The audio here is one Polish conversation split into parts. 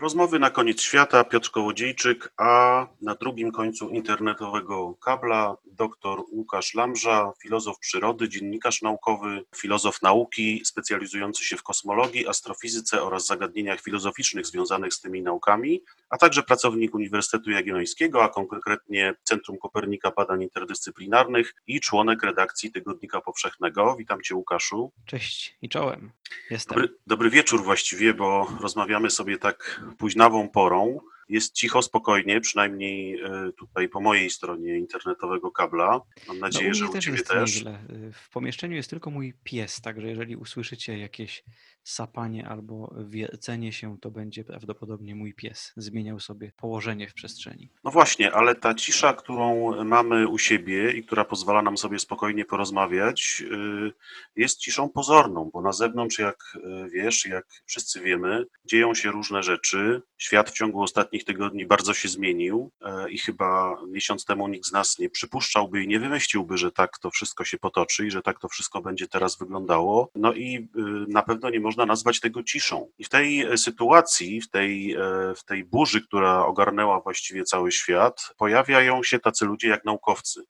Rozmowy na koniec świata, Piotr Kołodziejczyk, a na drugim końcu internetowego kabla dr Łukasz Lamża, filozof przyrody, dziennikarz naukowy, filozof nauki specjalizujący się w kosmologii, astrofizyce oraz zagadnieniach filozoficznych związanych z tymi naukami, a także pracownik Uniwersytetu Jagiellońskiego, a konkretnie Centrum Kopernika Badań Interdyscyplinarnych i członek redakcji Tygodnika Powszechnego. Witam Cię Łukaszu. Cześć i czołem. Jestem. Dobry, dobry wieczór właściwie, bo rozmawiamy sobie tak późnawą porą. Jest cicho, spokojnie, przynajmniej e, tutaj po mojej stronie internetowego kabla. Mam nadzieję, no, u że u też Ciebie też. nieźle. W pomieszczeniu jest tylko mój pies, także jeżeli usłyszycie jakieś sapanie albo wiercenie się, to będzie prawdopodobnie mój pies. Zmieniał sobie położenie w przestrzeni. No właśnie, ale ta cisza, którą mamy u siebie i która pozwala nam sobie spokojnie porozmawiać, y, jest ciszą pozorną, bo na zewnątrz, jak y, wiesz, jak wszyscy wiemy, dzieją się różne rzeczy. Świat w ciągu ostatnich tygodni bardzo się zmienił e, i chyba miesiąc temu nikt z nas nie przypuszczałby i nie wymyśliłby, że tak to wszystko się potoczy i że tak to wszystko będzie teraz wyglądało. No i y, na pewno nie można nazwać tego ciszą. I w tej e, sytuacji, w tej, e, w tej burzy, która ogarnęła właściwie cały świat, pojawiają się tacy ludzie jak naukowcy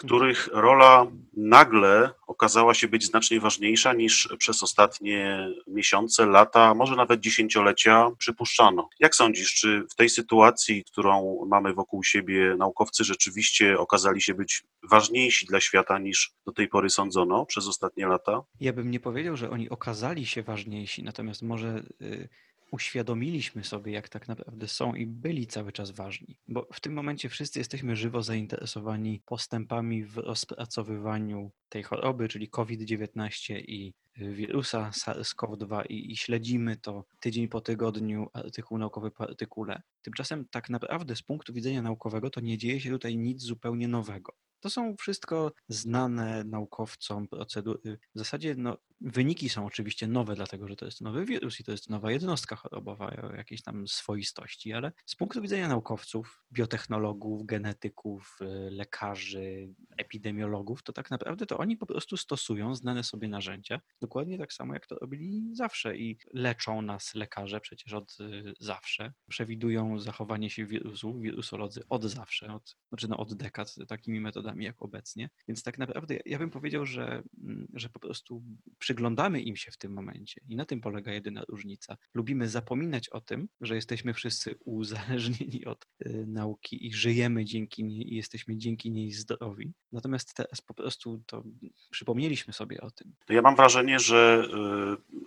których rola nagle okazała się być znacznie ważniejsza niż przez ostatnie miesiące, lata, może nawet dziesięciolecia przypuszczano. Jak sądzisz, czy w tej sytuacji, którą mamy wokół siebie, naukowcy rzeczywiście okazali się być ważniejsi dla świata niż do tej pory sądzono przez ostatnie lata? Ja bym nie powiedział, że oni okazali się ważniejsi, natomiast może. Y, uświadomiliśmy sobie, jak tak naprawdę są i byli cały czas ważni. Bo w tym momencie wszyscy jesteśmy żywo zainteresowani postępami w rozpracowywaniu tej choroby, czyli COVID-19 i wirusa SARS-CoV-2 i, i, śledzimy to tydzień po tygodniu, artykuł naukowy po artykule. Tymczasem tak naprawdę z punktu widzenia naukowego to nie dzieje się tutaj nic zupełnie nowego. To są wszystko znane naukowcom procedury. W zasadzie no, wyniki są oczywiście nowe, dlatego że to jest nowy wirus i to jest nowa jednostka chorobowa o jakiejś tam swoistości, ale z punktu widzenia naukowców, biotechnologów, genetyków, y, lekarzy, epidemiologów, to tak naprawdę to oni po prostu stosują znane sobie narzędzia, dokładnie tak samo jak to robili zawsze i leczą nas lekarze przecież od y, zawsze, przewidują zachowanie się wirusów, wirusolodzy od zawsze, od, znaczy no od dekad takimi metodami jak obecnie, więc tak naprawdę ja bym powiedział, że, mm, że po prostu przyglądamy im się w tym momencie i na tym polega jedyna różnica. Lubimy zapominać o tym, że jesteśmy wszyscy uzależnieni od y, nauki i żyjemy dzięki niej i jesteśmy dzięki niej zdrowi. Natomiast teraz po prostu to przypomnieliśmy sobie o tym. Ja mam wrażenie, że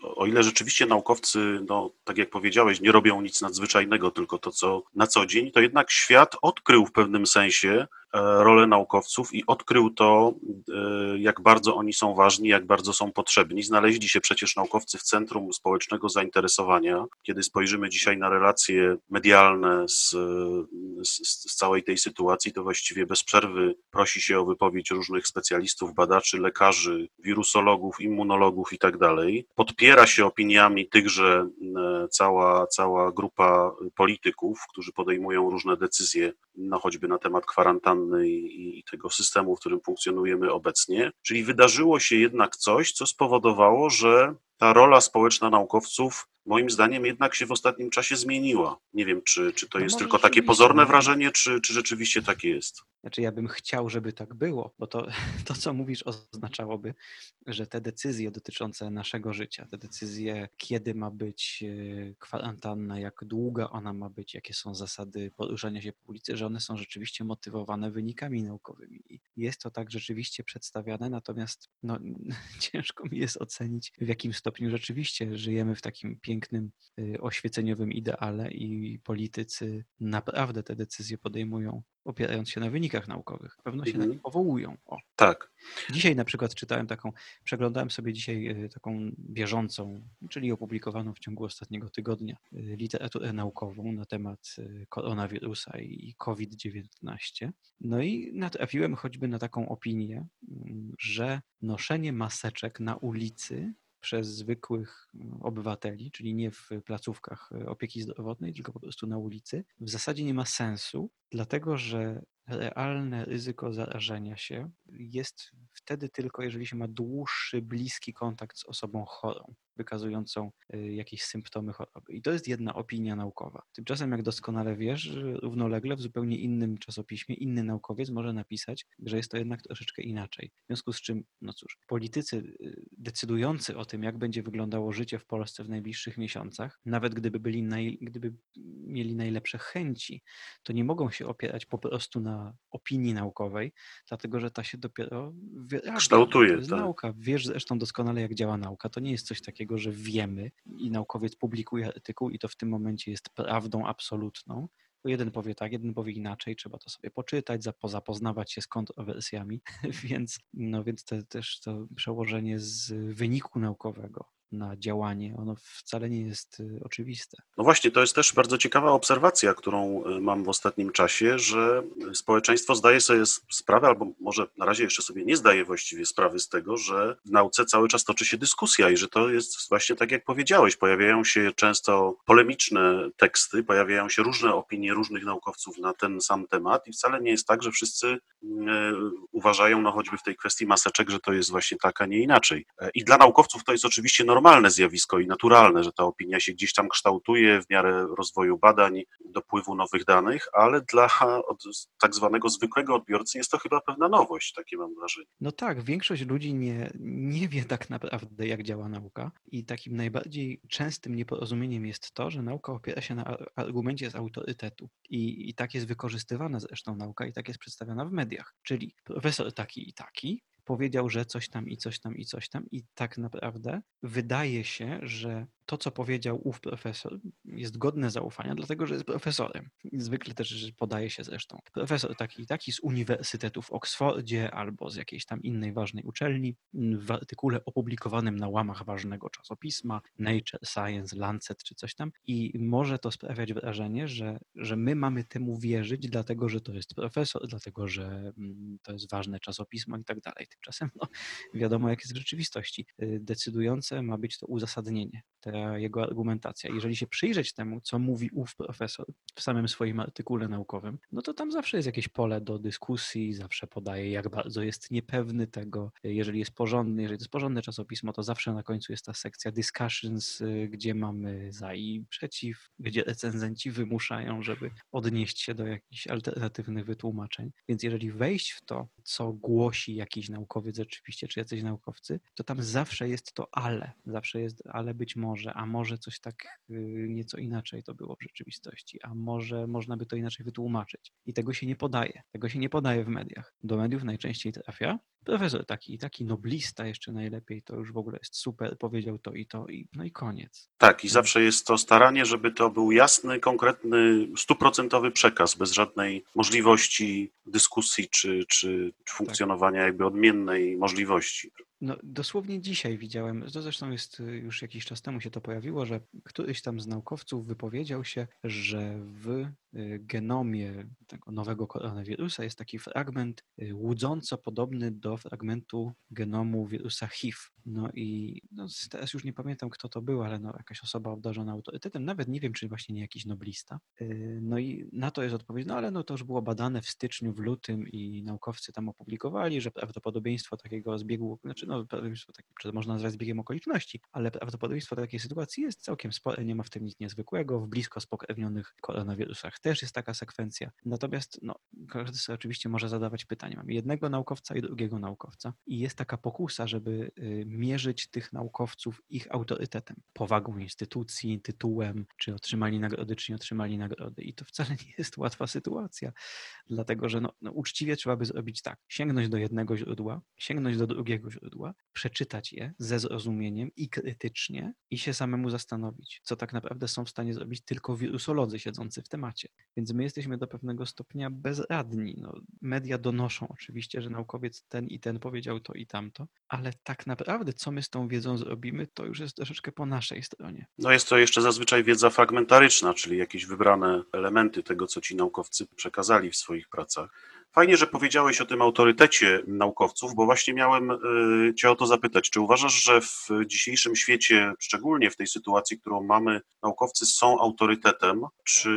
y, o ile rzeczywiście naukowcy, no, tak jak powiedziałeś, nie robią nic nadzwyczajnego, tylko to, co na co dzień, to jednak świat odkrył w pewnym sensie, rolę naukowców i odkrył to, e, jak bardzo oni są ważni, jak bardzo są potrzebni. Znaleźli się przecież naukowcy w centrum społecznego zainteresowania. Kiedy spojrzymy dzisiaj na relacje medialne z, z, z całej tej sytuacji, to właściwie bez przerwy prosi się o wypowiedź różnych specjalistów, badaczy, lekarzy, wirusologów, immunologów i tak dalej. Podpiera się opiniami tychże e, cała, cała grupa polityków, którzy podejmują różne decyzje, no choćby na temat kwarantanny i, i tego systemu, w którym funkcjonujemy obecnie. Czyli wydarzyło się jednak coś, co spowodowało, że ta rola społeczna naukowców moim zdaniem jednak się w ostatnim czasie zmieniła. Nie wiem, czy, czy to No jest tylko takie pozorne no. wrażenie, czy, czy rzeczywiście tak jest. Znaczy, ja bym chciał, żeby tak było, bo to, to, co mówisz, oznaczałoby, że te decyzje dotyczące naszego życia, te decyzje, kiedy ma być e, kwarantanna, jak długa ona ma być, jakie są zasady poruszania się po ulicy, że one są rzeczywiście motywowane wynikami naukowymi. I jest to tak rzeczywiście przedstawiane, natomiast no, ciężko mi jest ocenić, w jakim stopniu rzeczywiście żyjemy w takim pięknym, y, oświeceniowym ideale i politycy naprawdę te decyzje podejmują opierając się na wynikach naukowych. Pewno się na Mhm. nie powołują. O. Tak. Dzisiaj na przykład czytałem taką, przeglądałem sobie dzisiaj y, taką bieżącą, czyli opublikowaną w ciągu ostatniego tygodnia, y, literaturę naukową na temat koronawirusa i COVID-19. No i natrafiłem choćby na taką opinię, mm, że noszenie maseczek na ulicy przez zwykłych mm, obywateli, czyli nie w placówkach opieki zdrowotnej, tylko po prostu na ulicy, w zasadzie nie ma sensu, dlatego że realne ryzyko zarażenia się jest wtedy tylko, jeżeli się ma dłuższy, bliski kontakt z osobą chorą wykazującą y, jakieś symptomy choroby. I to jest jedna opinia naukowa. Tymczasem, jak doskonale wiesz, równolegle w zupełnie innym czasopiśmie inny naukowiec może napisać, że jest to jednak troszeczkę inaczej. W związku z czym, no cóż, politycy y, decydujący o tym, jak będzie wyglądało życie w Polsce w najbliższych miesiącach, nawet gdyby byli naj, gdyby mieli najlepsze chęci, to nie mogą się opierać po prostu na opinii naukowej, dlatego że ta się dopiero kształtuje. To tak. nauka. Wiesz zresztą doskonale, jak działa nauka. To nie jest coś takiego, takiego, że wiemy i naukowiec publikuje artykuł i to w tym momencie jest prawdą absolutną. Bo jeden powie tak, jeden powie inaczej, trzeba to sobie poczytać, zapoznawać się z kontrowersjami, więc, no, więc to, też to przełożenie z wyniku naukowego na działanie, ono wcale nie jest y, oczywiste. No właśnie, to jest też bardzo ciekawa obserwacja, którą y, mam w ostatnim czasie, że społeczeństwo zdaje sobie sprawę, albo może na razie jeszcze sobie nie zdaje właściwie sprawy z tego, że w nauce cały czas toczy się dyskusja i że to jest właśnie tak, jak powiedziałeś, pojawiają się często polemiczne teksty, pojawiają się różne opinie różnych naukowców na ten sam temat i wcale nie jest tak, że wszyscy y, uważają, no choćby w tej kwestii maseczek, że to jest właśnie tak, a nie inaczej. E, I dla naukowców to jest oczywiście normalne, normalne zjawisko i naturalne, że ta opinia się gdzieś tam kształtuje w miarę rozwoju badań, dopływu nowych danych, ale dla tak zwanego zwykłego odbiorcy jest to chyba pewna nowość, takie mam wrażenie. No tak, większość ludzi nie, nie wie tak naprawdę, jak działa nauka i takim najbardziej częstym nieporozumieniem jest to, że nauka opiera się na argumencie z autorytetu i, i tak jest wykorzystywana zresztą nauka i tak jest przedstawiana w mediach, czyli profesor taki i taki powiedział, że coś tam i coś tam i coś tam i tak naprawdę wydaje się, że to, co powiedział ów profesor, jest godne zaufania, dlatego że jest profesorem. Zwykle też podaje się zresztą. Profesor taki i taki z Uniwersytetu w Oksfordzie albo z jakiejś tam innej ważnej uczelni w artykule opublikowanym na łamach ważnego czasopisma Nature, Science, Lancet czy coś tam i może to sprawiać wrażenie, że, że my mamy temu wierzyć, dlatego że to jest profesor, dlatego że mm, to jest ważne czasopismo i tak dalej. Tymczasem no, wiadomo, jak jest w rzeczywistości. Y, decydujące ma być to uzasadnienie, ta jego argumentacja. Jeżeli się przyjrzeć temu, co mówi ów profesor w samym swoim artykule naukowym, no to tam zawsze jest jakieś pole do dyskusji, zawsze podaje, jak bardzo jest niepewny tego. Jeżeli jest porządny, jeżeli to jest porządne czasopismo, to zawsze na końcu jest ta sekcja discussions, y, gdzie mamy za i przeciw, gdzie recenzenci wymuszają, żeby odnieść się do jakichś alternatywnych wytłumaczeń. Więc jeżeli wejść w to, co głosi jakiś naukowiec rzeczywiście, czy jacyś naukowcy, to tam zawsze jest to ale. Zawsze jest ale być może, a może coś tak y, nieco inaczej to było w rzeczywistości, a może można by to inaczej wytłumaczyć. I tego się nie podaje. Tego się nie podaje w mediach. Do mediów najczęściej trafia profesor taki, taki noblista jeszcze najlepiej, to już w ogóle jest super, powiedział to i to, i, no i koniec. Tak, i zawsze jest to staranie, żeby to był jasny, konkretny, stuprocentowy przekaz, bez żadnej możliwości dyskusji czy, czy funkcjonowania tak. jakby odmiennej możliwości. No, dosłownie dzisiaj widziałem, to zresztą jest y, już jakiś czas temu się to pojawiło, że któryś tam z naukowców wypowiedział się, że w y, genomie tego nowego koronawirusa jest taki fragment y, łudząco podobny do fragmentu genomu wirusa HIV. No i no, teraz już nie pamiętam, kto to był, ale no, jakaś osoba obdarzona autorytetem, nawet nie wiem, czy właśnie nie jakiś noblista. No i na to jest odpowiedź, no ale no to już było badane w styczniu, w lutym i naukowcy tam opublikowali, że prawdopodobieństwo takiego zbiegu, znaczy no, prawdopodobieństwo takie, czy można nazwać zbiegiem okoliczności, ale prawdopodobieństwo takiej sytuacji jest całkiem spore, nie ma w tym nic niezwykłego. W blisko spokrewnionych koronawirusach też jest taka sekwencja. Natomiast no, każdy sobie oczywiście może zadawać pytania. Mamy jednego naukowca i drugiego naukowca i jest taka pokusa, żeby y, mierzyć tych naukowców ich autorytetem, powagą instytucji, tytułem, czy otrzymali nagrody, czy nie otrzymali nagrody. I to wcale nie jest łatwa sytuacja, dlatego że no, no uczciwie trzeba by zrobić tak, sięgnąć do jednego źródła, sięgnąć do drugiego źródła, przeczytać je ze zrozumieniem i krytycznie i się samemu zastanowić, co tak naprawdę są w stanie zrobić tylko wirusolodzy siedzący w temacie. Więc my jesteśmy do pewnego stopnia bezradni. No, media donoszą oczywiście, że naukowiec ten i ten powiedział to i tamto, ale tak naprawdę co my z tą wiedzą zrobimy, to już jest troszeczkę po naszej stronie. No jest to jeszcze zazwyczaj wiedza fragmentaryczna, czyli jakieś wybrane elementy tego, co ci naukowcy przekazali w swoich pracach Fajnie, że powiedziałeś o tym autorytecie naukowców, bo właśnie miałem y, Cię o to zapytać. Czy uważasz, że w dzisiejszym świecie, szczególnie w tej sytuacji, którą mamy, naukowcy są autorytetem? Czy,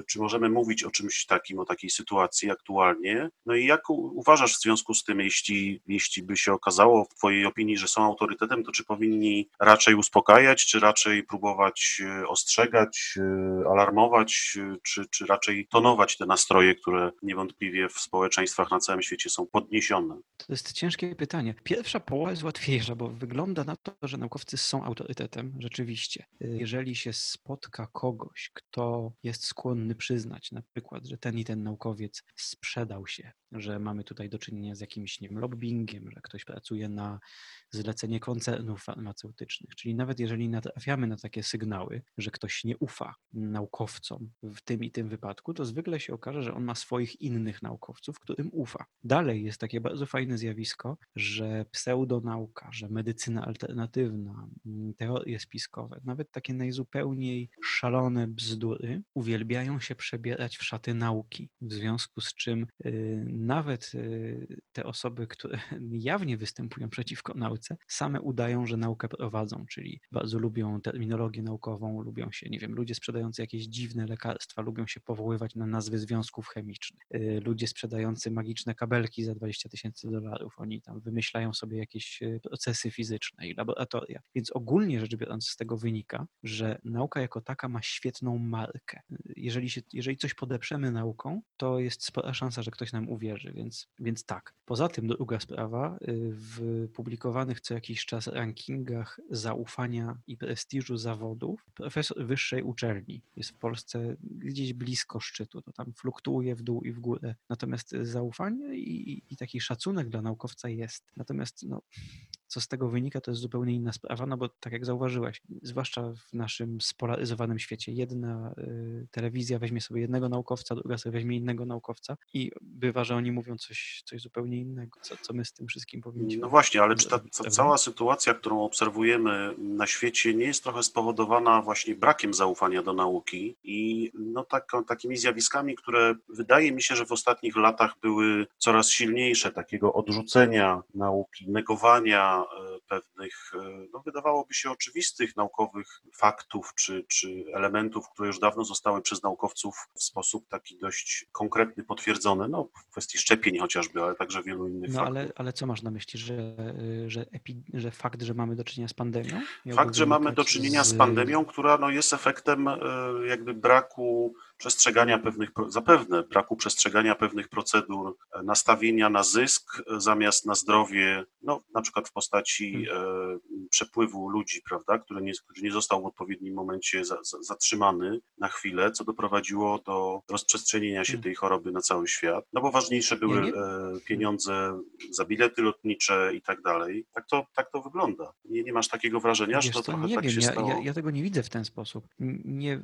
y, czy możemy mówić o czymś takim, o takiej sytuacji aktualnie? No i jak uważasz w związku z tym, jeśli, jeśli by się okazało w Twojej opinii, że są autorytetem, to czy powinni raczej uspokajać, czy raczej próbować y, ostrzegać, alarmować, czy, czy raczej tonować te nastroje, które niewątpliwie niewątpliwie w społeczeństwach na całym świecie są podniesione? To jest ciężkie pytanie. Pierwsza połowa jest łatwiejsza, bo wygląda na to, że naukowcy są autorytetem, rzeczywiście. Jeżeli się spotka kogoś, kto jest skłonny przyznać na przykład, że ten i ten naukowiec sprzedał się, że mamy tutaj do czynienia z jakimś nie wiem, lobbyingiem, że ktoś pracuje na zlecenie koncernów farmaceutycznych. Czyli nawet jeżeli natrafiamy na takie sygnały, że ktoś nie ufa naukowcom w tym i tym wypadku, to zwykle się okaże, że on ma swoich innych naukowców, którym ufa. Dalej jest takie bardzo fajne zjawisko, że pseudonauka, że medycyna alternatywna, mm, teorie spiskowe, nawet takie najzupełniej szalone bzdury uwielbiają się przebierać w szaty nauki, w związku z czym yy, nawet yy, te osoby, które jawnie występują przeciwko nauce, same udają, że naukę prowadzą, czyli bardzo lubią terminologię naukową, lubią się, nie wiem, ludzie sprzedający jakieś dziwne lekarstwa, lubią się powoływać na nazwy związków chemicznych. Yy, ludzie sprzedający magiczne kabelki za 20 tysięcy dolarów, oni tam wymyślają sobie jakieś y, procesy fizyczne i laboratoria. Więc ogólnie rzecz biorąc z tego wynika, że nauka jako taka ma świetną markę. Jeżeli, się, jeżeli coś podeprzemy nauką, to jest spora szansa, że ktoś nam uwierzy, więc, więc tak. Poza tym druga sprawa, y, w publikowanych co jakiś czas rankingach zaufania i prestiżu zawodów, profesor wyższej uczelni jest w Polsce gdzieś blisko szczytu, to tam fluktuuje w dół i w górę Natomiast zaufanie i, i taki szacunek dla naukowca jest. Natomiast no, co z tego wynika, to jest zupełnie inna sprawa, no bo tak jak zauważyłeś, zwłaszcza w naszym spolaryzowanym świecie, jedna y, telewizja weźmie sobie jednego naukowca, druga sobie weźmie innego naukowca i bywa, że oni mówią coś, coś zupełnie innego, co, co my z tym wszystkim powinniśmy. No właśnie, ale czy ta, ta cała sytuacja, którą obserwujemy na świecie, nie jest trochę spowodowana właśnie brakiem zaufania do nauki i no tak, takimi zjawiskami, które wydaje mi się, że w ostatnich latach były coraz silniejsze, takiego odrzucenia nauki, negowania E, pewnych, e, no wydawałoby się oczywistych naukowych faktów czy, czy elementów, które już dawno zostały przez naukowców w sposób taki dość konkretny potwierdzone, no w kwestii szczepień chociażby, ale także wielu innych no, faktów. Ale, ale co masz na myśli, że, e, że, epi, że fakt, że mamy do czynienia z pandemią? Fakt, że mamy do czynienia z pandemią, która no, jest efektem jakby braku przestrzegania pewnych, zapewne braku przestrzegania pewnych procedur, e, nastawienia na zysk e, zamiast na zdrowie, no na przykład w postaci hmm. e, przepływu ludzi, prawda, który nie, który nie został w odpowiednim momencie za, za, zatrzymany na chwilę, co doprowadziło do rozprzestrzenienia się hmm. tej choroby na cały świat, no bo ważniejsze były nie, nie. pieniądze za bilety lotnicze i tak dalej. Tak to, tak to wygląda. Nie, nie masz takiego wrażenia, Wiesz, że to, to trochę nie tak wiem, się ja, stało? Ja, ja tego nie widzę w ten sposób. Nie,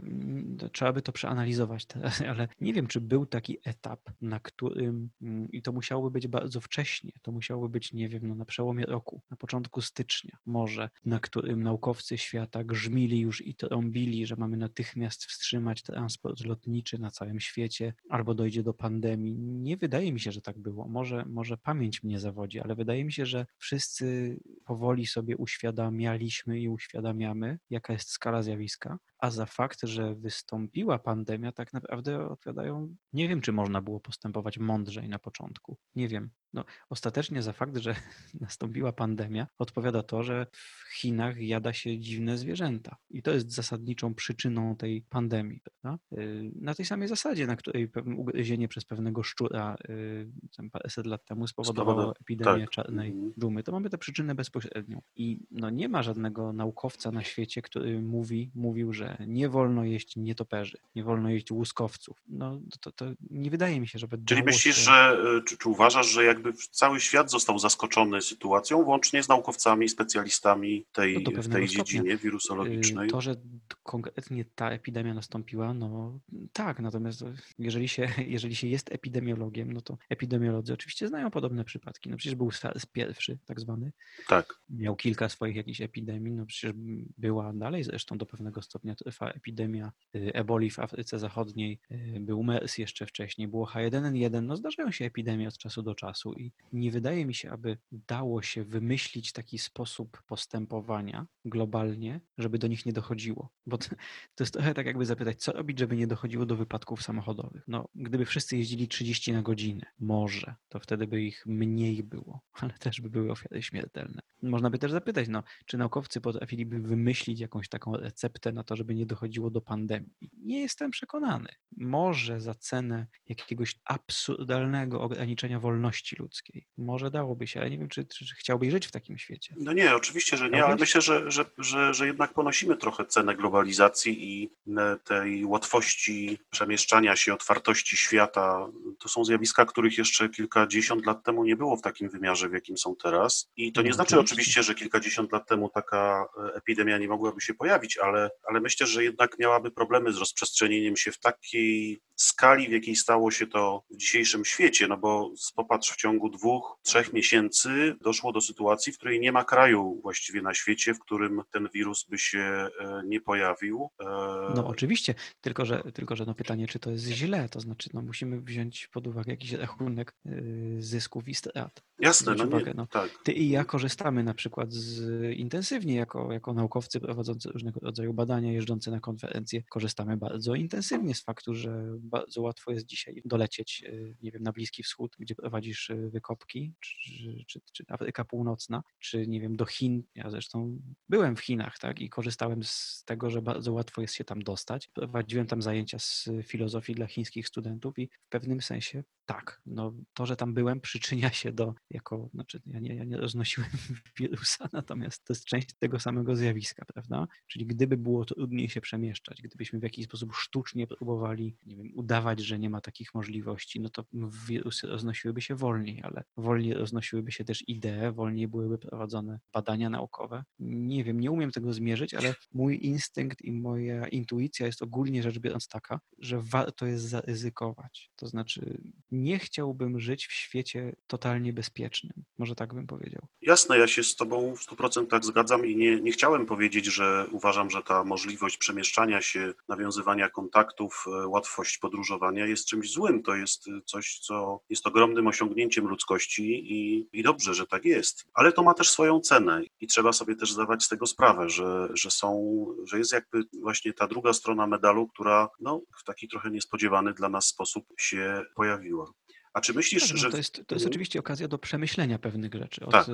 trzeba by to przeanalizować ale nie wiem, czy był taki etap, na którym, mm, i to musiałoby być bardzo wcześnie, to musiałoby być, nie wiem, no na przełomie roku, na początku stycznia może, na którym naukowcy świata grzmili już i trąbili, że mamy natychmiast wstrzymać transport lotniczy na całym świecie, albo dojdzie do pandemii. Nie wydaje mi się, że tak było. Może, może pamięć mnie zawodzi, ale wydaje mi się, że wszyscy powoli sobie uświadamialiśmy i uświadamiamy, jaka jest skala zjawiska, a za fakt, że wystąpiła pandemia, tak naprawdę odpowiadają. Nie wiem, czy można było postępować mądrzej na początku. Nie wiem. No, ostatecznie za fakt, że nastąpiła pandemia, odpowiada to, że w Chinach jada się dziwne zwierzęta. I to jest zasadniczą przyczyną tej pandemii. Prawda? Y, na tej samej zasadzie, na której ugryzienie przez pewnego szczura y, tam paręset lat temu spowodowało epidemię tak. czarnej mhm. dżumy, to mamy tę przyczynę bezpośrednią. I no, nie ma żadnego naukowca na świecie, który mówi, mówił, że nie wolno jeść nietoperzy, nie wolno jeść łuskowców. No, to, to nie wydaje mi się, żeby. Czyli myślisz, się... że, y, czy, czy uważasz, że jakby cały świat został zaskoczony sytuacją, łącznie z naukowcami, specjalistami tej, no w tej dziedzinie wirusologicznej? To, że konkretnie ta epidemia nastąpiła, no tak, natomiast jeżeli się, jeżeli się jest epidemiologiem, no to epidemiolodzy oczywiście znają podobne przypadki. No przecież był SARS pierwszy, tak zwany. Tak. Miał kilka swoich jakichś epidemii, no przecież była dalej zresztą do pewnego stopnia trwa epidemia y, eboli w Afryce Zachodniej, y, był MERS jeszcze wcześniej, było H1N1, no zdarzają się epidemie od czasu do czasu i nie wydaje mi się, aby dało się wymyślić taki sposób postępowania globalnie, żeby do nich nie dochodziło. Bo to, to jest trochę tak jakby zapytać, co robić, żeby nie dochodziło do wypadków samochodowych. No, gdyby wszyscy jeździli 30 na godzinę, może, to wtedy by ich mniej było, ale też by były ofiary śmiertelne. Można by też zapytać, no, czy naukowcy potrafiliby wymyślić jakąś taką receptę na to, żeby nie dochodziło do pandemii? Nie jestem przekonany. Może za cenę jakiegoś absurdalnego ograniczenia wolności ludzkiej. Może dałoby się, ale nie wiem, czy, czy, czy chciałbyś żyć w takim świecie. No nie, oczywiście, że nie, ale myślę, że, że, że, że jednak ponosimy trochę cenę globalizacji i tej łatwości przemieszczania się, otwartości świata. To są zjawiska, których jeszcze kilkadziesiąt lat temu nie było w takim wymiarze, w jakim są teraz. I to nie znaczy oczywiście. Oczywiście, że kilkadziesiąt lat temu taka e, epidemia nie mogłaby się pojawić, ale, ale myślę, że jednak miałaby problemy z rozprzestrzenieniem się w takiej skali, w jakiej stało się to w dzisiejszym świecie, no bo popatrz, w ciągu dwóch, trzech miesięcy doszło do sytuacji, w której nie ma kraju właściwie na świecie, w którym ten wirus by się e, nie pojawił. E, No oczywiście, tylko że, tylko że no pytanie, czy to jest źle, to znaczy no musimy wziąć pod uwagę jakiś rachunek zysków i strat. Jasne, no nie, uwagę, no. tak. Ty i ja korzystamy na przykład z, intensywnie jako, jako naukowcy prowadzący różnego rodzaju badania, jeżdżący na konferencje, korzystamy bardzo intensywnie z faktu, że bardzo łatwo jest dzisiaj dolecieć, y, nie wiem, na Bliski Wschód, gdzie prowadzisz y, wykopki, czy, czy, czy Afryka Północna, czy nie wiem, do Chin. Ja zresztą byłem w Chinach, tak, i korzystałem z tego, że bardzo łatwo jest się tam dostać. Prowadziłem tam zajęcia z filozofii dla chińskich studentów i w pewnym sensie tak, no to, że tam byłem, przyczynia się do, jako, znaczy ja nie, ja nie roznosiłem wirusa, natomiast to jest część tego samego zjawiska, prawda? Czyli gdyby było trudniej się przemieszczać, gdybyśmy w jakiś sposób sztucznie próbowali, nie wiem, udawać, że nie ma takich możliwości, no to wirusy roznosiłyby się wolniej, ale wolniej roznosiłyby się też idee, wolniej byłyby prowadzone badania naukowe. Nie wiem, nie umiem tego zmierzyć, ale mój instynkt i moja intuicja jest ogólnie rzecz biorąc taka, że warto jest zaryzykować. To znaczy, nie chciałbym żyć w świecie totalnie bezpiecznym. Może tak bym powiedział. Jasne, ja się z Tobą w 100% zgadzam i nie, nie chciałem powiedzieć, że uważam, że ta możliwość przemieszczania się, nawiązywania kontaktów, e, łatwość podróżowania jest czymś złym. To jest e, coś, co jest ogromnym osiągnięciem ludzkości i, i dobrze, że tak jest. Ale to ma też swoją cenę i trzeba sobie też zdawać z tego sprawę, że, że są, że jest jakby właśnie ta druga strona medalu, która no, w taki trochę niespodziewany dla nas sposób się pojawiła. A czy myślisz, Tak, no że. to, jest, to jest Mhm. oczywiście okazja do przemyślenia pewnych rzeczy. Od, Tak.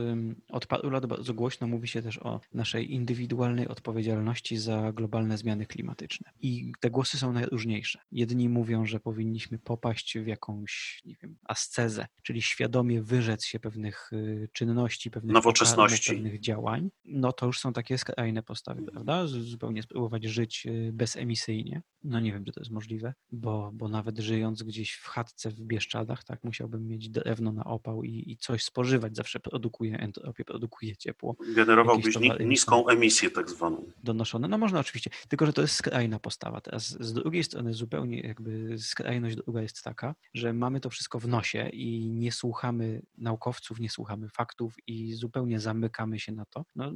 od paru lat bardzo głośno mówi się też o naszej indywidualnej odpowiedzialności za globalne zmiany klimatyczne. I te głosy są najróżniejsze. Jedni mówią, że powinniśmy popaść w jakąś, nie wiem, ascezę, czyli świadomie wyrzec się pewnych y, czynności, pewnych Nowoczesności. pewnych działań. No to już są takie skrajne postawy, prawda? Zupełnie spróbować żyć y, bezemisyjnie. No nie wiem, czy to jest możliwe, bo, bo nawet żyjąc gdzieś w chatce w Bieszczadach, tak, musiałbym mieć drewno na opał i, i coś spożywać. Zawsze produkuje entropię, produkuje ciepło Generowałbyś towary niską emisję, tak zwaną. donoszone. No można oczywiście, tylko że to jest skrajna postawa. Teraz z drugiej strony zupełnie jakby skrajność druga jest taka, że mamy to wszystko w nosie i nie słuchamy naukowców, nie słuchamy faktów i zupełnie zamykamy się na to, no,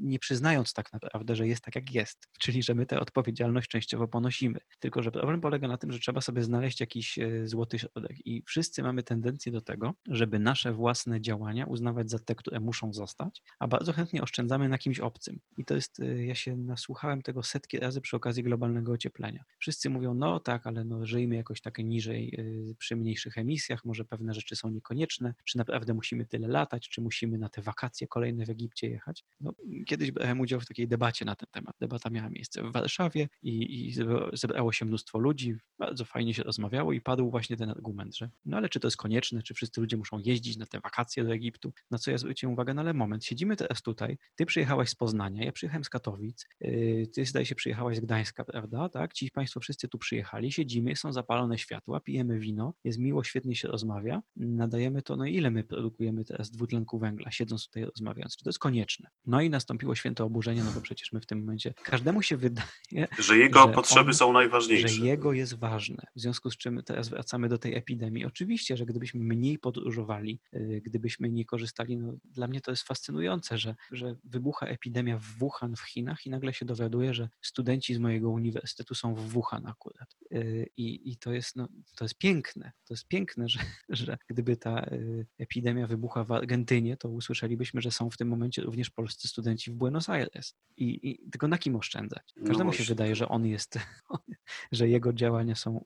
nie przyznając tak naprawdę, że jest tak jak jest. Czyli, że my tę odpowiedzialność częściowo ponosimy. Tylko, że problem polega na tym, że trzeba sobie znaleźć jakiś e, złoty środek i wszyscy mamy tendencję do tego, żeby nasze własne działania uznawać za te, które muszą zostać, a bardzo chętnie oszczędzamy na kimś obcym. I to jest, y, ja się nasłuchałem tego setki razy przy okazji globalnego ocieplenia. Wszyscy mówią, no tak, ale no żyjmy jakoś tak niżej, y, przy mniejszych emisjach, może pewne rzeczy są niekonieczne, czy naprawdę musimy tyle latać, czy musimy na te wakacje kolejne w Egipcie jechać. No, kiedyś brałem udział w takiej debacie na ten temat. Debata miała miejsce w Warszawie i, i zebrało się mnóstwo ludzi, bardzo fajnie się rozmawiało i padł właśnie ten argument, że no ale czy to jest konieczne, czy wszyscy ludzie muszą jeździć na te wakacje do Egiptu? Na co ja zwróciłem uwagę, no ale moment, siedzimy teraz tutaj, ty przyjechałaś z Poznania, ja przyjechałem z Katowic, yy, ty zdaje się przyjechałaś z Gdańska, prawda, tak? Ci państwo wszyscy tu przyjechali, siedzimy, są zapalone światła, pijemy wino, jest miło, świetnie się rozmawia, nadajemy to, no ile my produkujemy teraz dwutlenku węgla, siedząc tutaj rozmawiając, czy to jest konieczne? No i nastąpiło święte oburzenie, no bo przecież my w tym momencie, każdemu się wydaje, Że jego Że potrzeby on- są najważniejsze. Że jego jest ważne. W związku z czym teraz wracamy do tej epidemii. Oczywiście, że gdybyśmy mniej podróżowali, y, gdybyśmy nie korzystali, no dla mnie to jest fascynujące, że, że wybucha epidemia w Wuhan w Chinach i nagle się dowiaduję, że studenci z mojego uniwersytetu są w Wuhan akurat. Y, I, i to, jest, no, to jest piękne. To jest piękne, że, że gdyby ta y, epidemia wybuchła w Argentynie, to usłyszelibyśmy, że są w tym momencie również polscy studenci w Buenos Aires. I, i tylko na kim oszczędzać? No Każdemu no się wydaje, że on jest, że jego działania są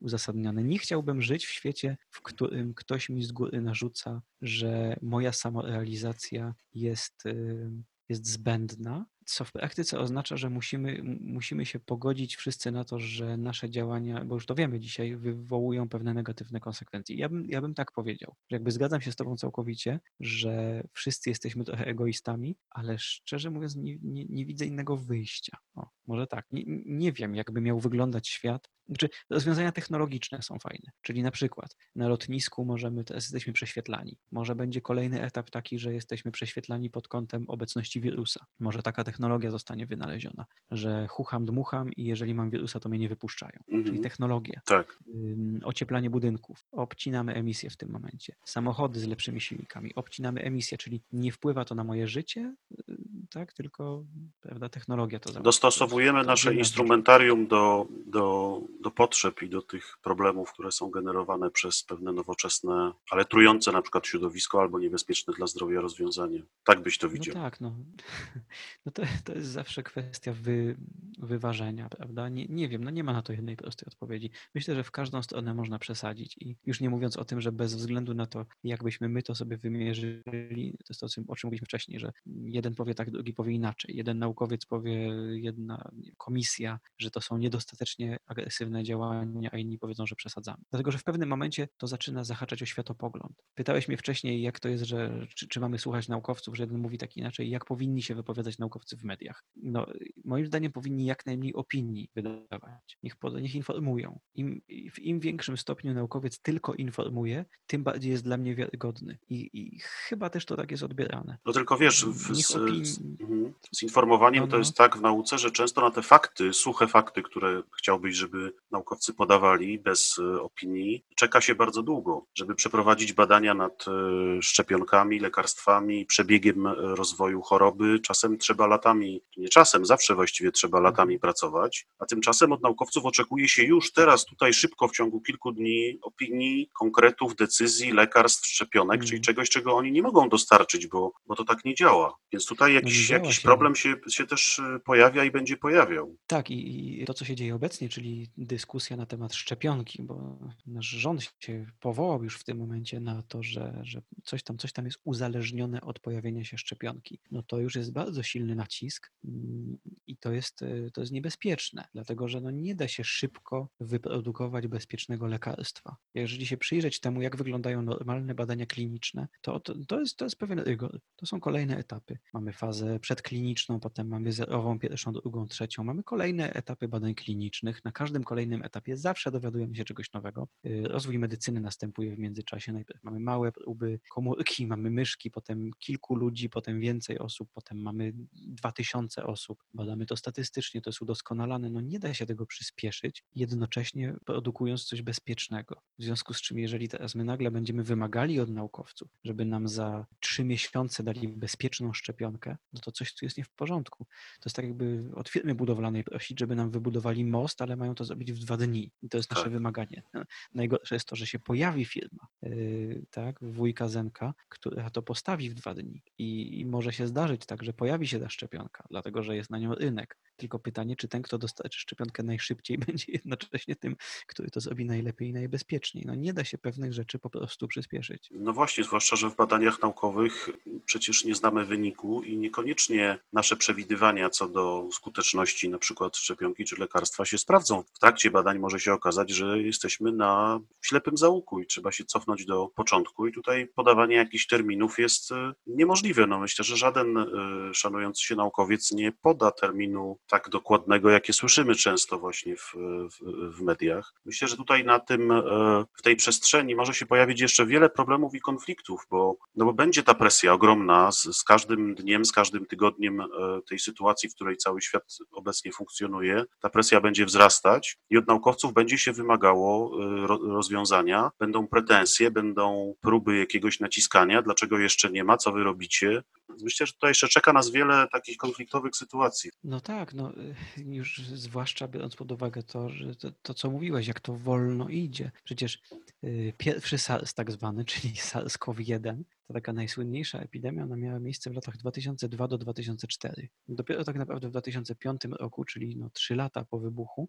uzasadnione. Nie chciałbym żyć w świecie, w którym ktoś mi z góry narzuca, że moja samorealizacja jest, y, jest zbędna, co w praktyce oznacza, że musimy, musimy się pogodzić wszyscy na to, że nasze działania, bo już to wiemy dzisiaj, wywołują pewne negatywne konsekwencje. Ja bym, ja bym tak powiedział, że jakby zgadzam się z Tobą całkowicie, że wszyscy jesteśmy trochę egoistami, ale szczerze mówiąc, nie, nie, nie widzę innego wyjścia. O, może tak. Nie, nie wiem, jakby miał wyglądać świat. Znaczy, rozwiązania technologiczne są fajne. Czyli na przykład na lotnisku możemy, teraz jesteśmy prześwietlani. Może będzie kolejny etap taki, że jesteśmy prześwietlani pod kątem obecności wirusa. Może taka technologia zostanie wynaleziona, że chucham, dmucham i jeżeli mam wirusa, to mnie nie wypuszczają. Mhm. Czyli technologie. Tak. Ocieplanie budynków. Obcinamy emisję w tym momencie. Samochody z lepszymi silnikami. Obcinamy emisję, czyli nie wpływa to na moje życie, tak, tylko prawda, technologia to Dostosowujemy to nasze instrumentarium do, do, do potrzeb i do tych problemów, które są generowane przez pewne nowoczesne, ale trujące na przykład środowisko albo niebezpieczne dla zdrowia rozwiązanie. Tak byś to no widział. No tak, no. no to, to jest zawsze kwestia wy, wyważenia, prawda? Nie, nie wiem, no nie ma na to jednej prostej odpowiedzi. Myślę, że w każdą stronę można przesadzić i już nie mówiąc o tym, że bez względu na to, jakbyśmy my to sobie wymierzyli, to jest to, o czym mówiliśmy wcześniej, że jeden powie tak, drugi powie inaczej. Jeden naukowiec powie, jedna komisja, że to są niedostatecznie agresywne działania, a inni powiedzą, że przesadzamy. Dlatego, że w pewnym momencie to zaczyna zahaczać o światopogląd. Pytałeś mnie wcześniej, jak to jest, że czy, czy mamy słuchać naukowców, że jeden mówi tak inaczej, jak powinni się wypowiadać naukowcy w mediach. No, moim zdaniem powinni jak najmniej opinii wydawać. Niech, niech informują. Im, w im większym stopniu naukowiec tylko informuje, tym bardziej jest dla mnie wiarygodny. I, i chyba też to tak jest odbierane. No tylko wiesz, w, z, Mhm. Z informowaniem to jest tak w nauce, że często na te fakty, suche fakty, które chciałbyś, żeby naukowcy podawali bez e, opinii, czeka się bardzo długo, żeby przeprowadzić badania nad e, szczepionkami, lekarstwami, przebiegiem e, rozwoju choroby. Czasem trzeba latami, nie czasem, zawsze właściwie trzeba latami mhm. pracować, a tymczasem od naukowców oczekuje się już teraz, tutaj szybko, w ciągu kilku dni opinii, konkretów, decyzji, lekarstw, szczepionek, czyli mhm. czegoś, czego oni nie mogą dostarczyć, bo, bo to tak nie działa. Więc tutaj jakiś, jakiś problem się, się też y, pojawia i będzie pojawiał. Tak, i, i to, co się dzieje obecnie, czyli dyskusja na temat szczepionki, bo nasz rząd się powołał już w tym momencie na to, że, że coś, tam, coś tam jest uzależnione od pojawienia się szczepionki. No to już jest bardzo silny nacisk mm, i to jest, y, to jest niebezpieczne, dlatego że no nie da się szybko wyprodukować bezpiecznego lekarstwa. Jeżeli się przyjrzeć temu, jak wyglądają normalne badania kliniczne, to, to, to, jest, to jest pewien rygor. To są kolejne etapy. Mamy fazę przedkliniczną, potem mamy zerową, pierwszą, drugą, trzecią. Mamy kolejne etapy badań klinicznych. Na każdym kolejnym etapie zawsze dowiadujemy się czegoś nowego. Y, rozwój medycyny następuje w międzyczasie. Najpierw mamy małe próby komórki, mamy myszki, potem kilku ludzi, potem więcej osób, potem mamy dwa tysiące osób. Badamy to statystycznie, to jest udoskonalane. No nie da się tego przyspieszyć, jednocześnie produkując coś bezpiecznego. W związku z czym, jeżeli teraz my nagle będziemy wymagali od naukowców, żeby nam za trzy miesiące dali bezpieczną szczepionkę, no to coś tu jest nie w porządku. To jest tak jakby od firmy budowlanej prosić, żeby nam wybudowali most, ale mają to zrobić w dwa dni. I to jest nasze tak. wymaganie. No, najgorsze jest to, że się pojawi firma, yy, tak, wujka Zenka, która to postawi w dwa dni. I, I, może się zdarzyć tak, że pojawi się ta szczepionka, dlatego że jest na nią rynek. Tylko pytanie, czy ten, kto dostarczy szczepionkę najszybciej, będzie jednocześnie tym, który to zrobi najlepiej i najbezpieczniej. No nie da się pewnych rzeczy po prostu przyspieszyć. No właśnie, zwłaszcza, że w badaniach naukowych przecież nie znamy wyniku i niekoniecznie nasze przewidywania co do skuteczności na przykład szczepionki czy lekarstwa się sprawdzą. W trakcie badań może się okazać, że jesteśmy na ślepym załuku i trzeba się cofnąć do początku i tutaj podawanie jakichś terminów jest e, niemożliwe. No myślę, że żaden e, szanujący się naukowiec nie poda terminu tak dokładnego, jakie słyszymy często właśnie w, w, w mediach. Myślę, że tutaj na tym, e, w tej przestrzeni może się pojawić jeszcze wiele problemów i konfliktów, bo, no bo będzie ta presja ogromna z, z każdym dniem, z każdym tygodniem tej sytuacji, w której cały świat obecnie funkcjonuje, ta presja będzie wzrastać i od naukowców będzie się wymagało rozwiązania, będą pretensje, będą próby jakiegoś naciskania, dlaczego jeszcze nie ma, co wy robicie. Myślę, że tutaj jeszcze czeka nas wiele takich konfliktowych sytuacji. No tak, no już zwłaszcza biorąc pod uwagę to, że to, to co mówiłeś, jak to wolno idzie. Przecież pierwszy SARS tak zwany, czyli SARS-CoV-1, ta taka najsłynniejsza epidemia, ona miała miejsce w latach 2002 do 2004. Dopiero tak naprawdę w 2005 roku, czyli no 3 lata po wybuchu,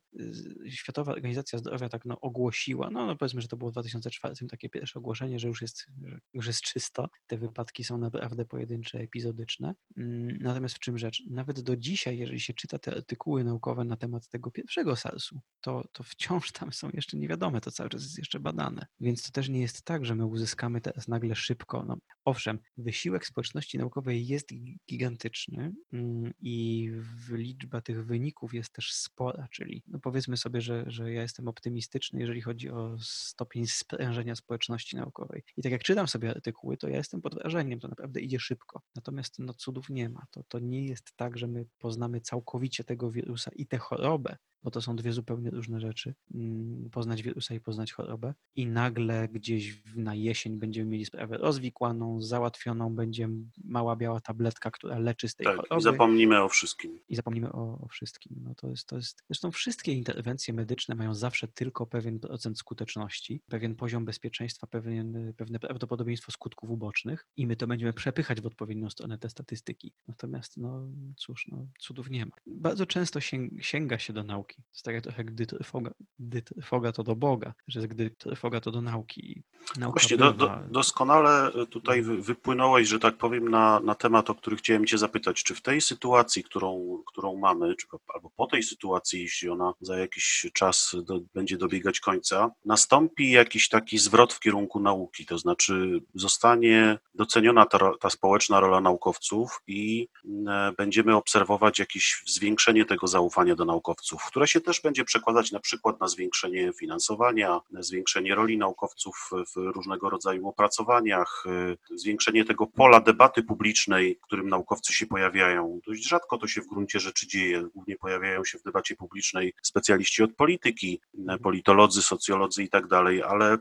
Światowa Organizacja Zdrowia tak no ogłosiła, no, no powiedzmy, że to było w 2004 takie pierwsze ogłoszenie, że już jest, że już jest czysto. Te wypadki są naprawdę pojedyncze, epizodyczne. Mm, natomiast w czym rzecz? Nawet do dzisiaj, jeżeli się czyta te artykuły naukowe na temat tego pierwszego SARS-u, to, to wciąż tam są jeszcze niewiadome, to cały czas jest jeszcze badane. Więc to też nie jest tak, że my uzyskamy teraz nagle szybko. No, Owszem, wysiłek społeczności naukowej jest gigantyczny mm, i liczba tych wyników jest też spora, czyli no powiedzmy sobie, że, że ja jestem optymistyczny, jeżeli chodzi o stopień sprężenia społeczności naukowej. I tak jak czytam sobie artykuły, to ja jestem pod wrażeniem, to naprawdę idzie szybko. Natomiast no, cudów nie ma. To, to nie jest tak, że my poznamy całkowicie tego wirusa i tę chorobę, bo to są dwie zupełnie różne rzeczy. Mm, poznać wirusa i poznać chorobę. I nagle gdzieś na jesień będziemy mieli sprawę rozwikłaną, załatwioną, będzie mała biała tabletka, która leczy z tej tak, choroby. I zapomnimy o wszystkim. I zapomnimy o, o, wszystkim. No to jest, to jest. Zresztą wszystkie interwencje medyczne mają zawsze tylko pewien procent skuteczności, pewien poziom bezpieczeństwa, pewien, pewne prawdopodobieństwo skutków ubocznych i my to będziemy przepychać w odpowiednią stronę te statystyki. Natomiast, no cóż, no, cudów nie ma. Bardzo często sięga się do nauki nauki. To jest tak jak trochę, gdy trwoga, gdy trwoga to do Boga, że gdy trwoga to do nauki. Nauka Właśnie, do, do, doskonale tutaj wypłynąłeś, że tak powiem, na, na temat, o który chciałem Cię zapytać. Czy w tej sytuacji, którą, którą mamy, czy, albo po tej sytuacji, jeśli ona za jakiś czas do, będzie dobiegać końca, nastąpi jakiś taki zwrot w kierunku nauki, to znaczy zostanie doceniona ta, ta społeczna rola naukowców i e, będziemy obserwować jakieś zwiększenie tego zaufania do naukowców, które się też będzie przekładać na przykład na zwiększenie finansowania, na zwiększenie roli naukowców w różnego rodzaju opracowaniach, y, zwiększenie tego pola debaty publicznej, w którym naukowcy się pojawiają. Dość rzadko to się w gruncie rzeczy dzieje. Głównie pojawiają się w debacie publicznej specjaliści od polityki, y, politolodzy, socjolodzy i tak dalej, ale y,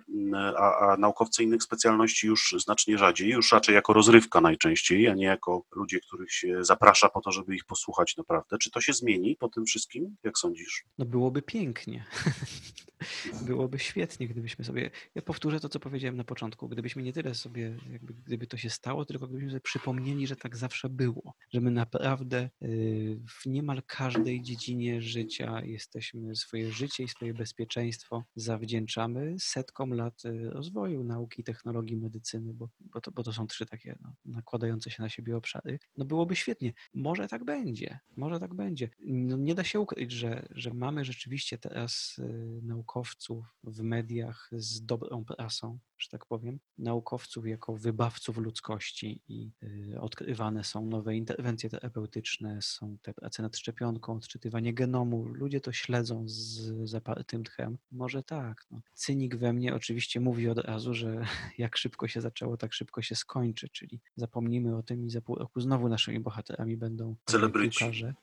a, a naukowcy innych specjalności już znacznie rzadziej, już raczej jako rozrywka najczęściej, a nie jako ludzie, których się zaprasza po to, żeby ich posłuchać naprawdę. Czy to się zmieni po tym wszystkim? Jak sądzisz? No byłoby pięknie. byłoby świetnie, gdybyśmy sobie. Ja powtórzę to, co powiedziałem na początku. Gdybyśmy nie tyle sobie, jakby, gdyby to się stało, tylko gdybyśmy sobie przypomnieli, że tak zawsze było. Że my naprawdę y, w niemal każdej dziedzinie życia jesteśmy swoje życie i swoje bezpieczeństwo zawdzięczamy setkom lat y, rozwoju nauki, technologii, medycyny, bo, bo, to, bo to są trzy takie no, nakładające się na siebie obszary. No byłoby świetnie. Może tak będzie. Może tak będzie. No, nie da się ukryć, że, że mamy rzeczywiście teraz y, naukowców w mediach z dobrą prasą, że tak powiem, naukowców jako wybawców ludzkości i y, odkrywane są nowe interwencje terapeutyczne, są te prace nad szczepionką, odczytywanie genomu. Ludzie to śledzą z zapartym tchem. Może tak. No. Cynik we mnie oczywiście mówi od razu, że jak szybko się zaczęło, tak szybko się skończy, czyli zapomnimy o tym i za pół roku znowu naszymi bohaterami będą celebryci.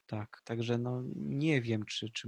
Tak, także no nie wiem, czy, czy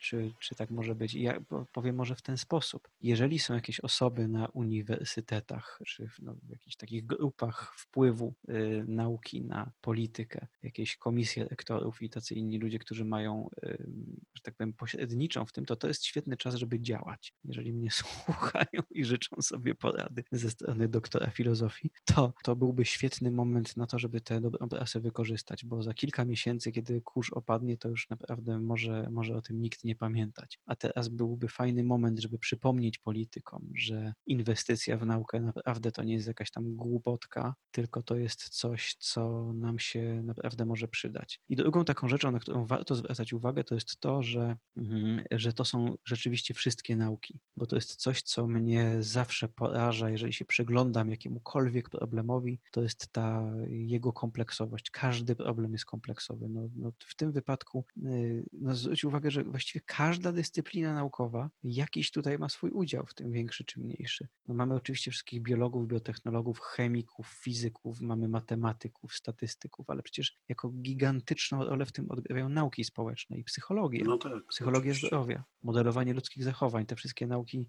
czy, czy tak może być? Ja powiem może w ten sposób. Jeżeli są jakieś osoby na uniwersytetach, czy w, no, w jakichś takich grupach wpływu y, nauki na politykę, jakieś komisje rektorów i tacy inni ludzie, którzy mają, y, że tak powiem, pośredniczą w tym, to to jest świetny czas, żeby działać. Jeżeli mnie słuchają i życzą sobie porady ze strony doktora filozofii, to to byłby świetny moment na to, żeby tę dobrą prasę wykorzystać, bo za kilka miesięcy, kiedy kurz opadnie, to już naprawdę może, może o tym nikt nie nie pamiętać. A teraz byłby fajny moment, żeby przypomnieć politykom, że inwestycja w naukę naprawdę to nie jest jakaś tam głupotka, tylko to jest coś, co nam się naprawdę może przydać. I drugą taką rzeczą, na którą warto zwracać uwagę, to jest to, że, mm, że to są rzeczywiście wszystkie nauki, bo to jest coś, co mnie zawsze poraża, jeżeli się przyglądam jakiemukolwiek problemowi, to jest ta jego kompleksowość. Każdy problem jest kompleksowy. No, no w tym wypadku, y, no zwróć uwagę, że właściwie każda dyscyplina naukowa jakiś tutaj ma swój udział w tym większy czy mniejszy. No mamy oczywiście wszystkich biologów, biotechnologów, chemików, fizyków, mamy matematyków, statystyków, ale przecież jako gigantyczną rolę w tym odgrywają nauki społeczne i psychologię, No tak. psychologię oczywiście. zdrowia, modelowanie ludzkich zachowań, te wszystkie nauki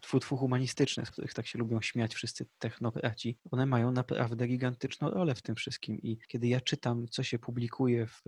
tfu, tfu humanistyczne, z których tak się lubią śmiać wszyscy technokraci, one mają naprawdę gigantyczną rolę w tym wszystkim i kiedy ja czytam, co się publikuje w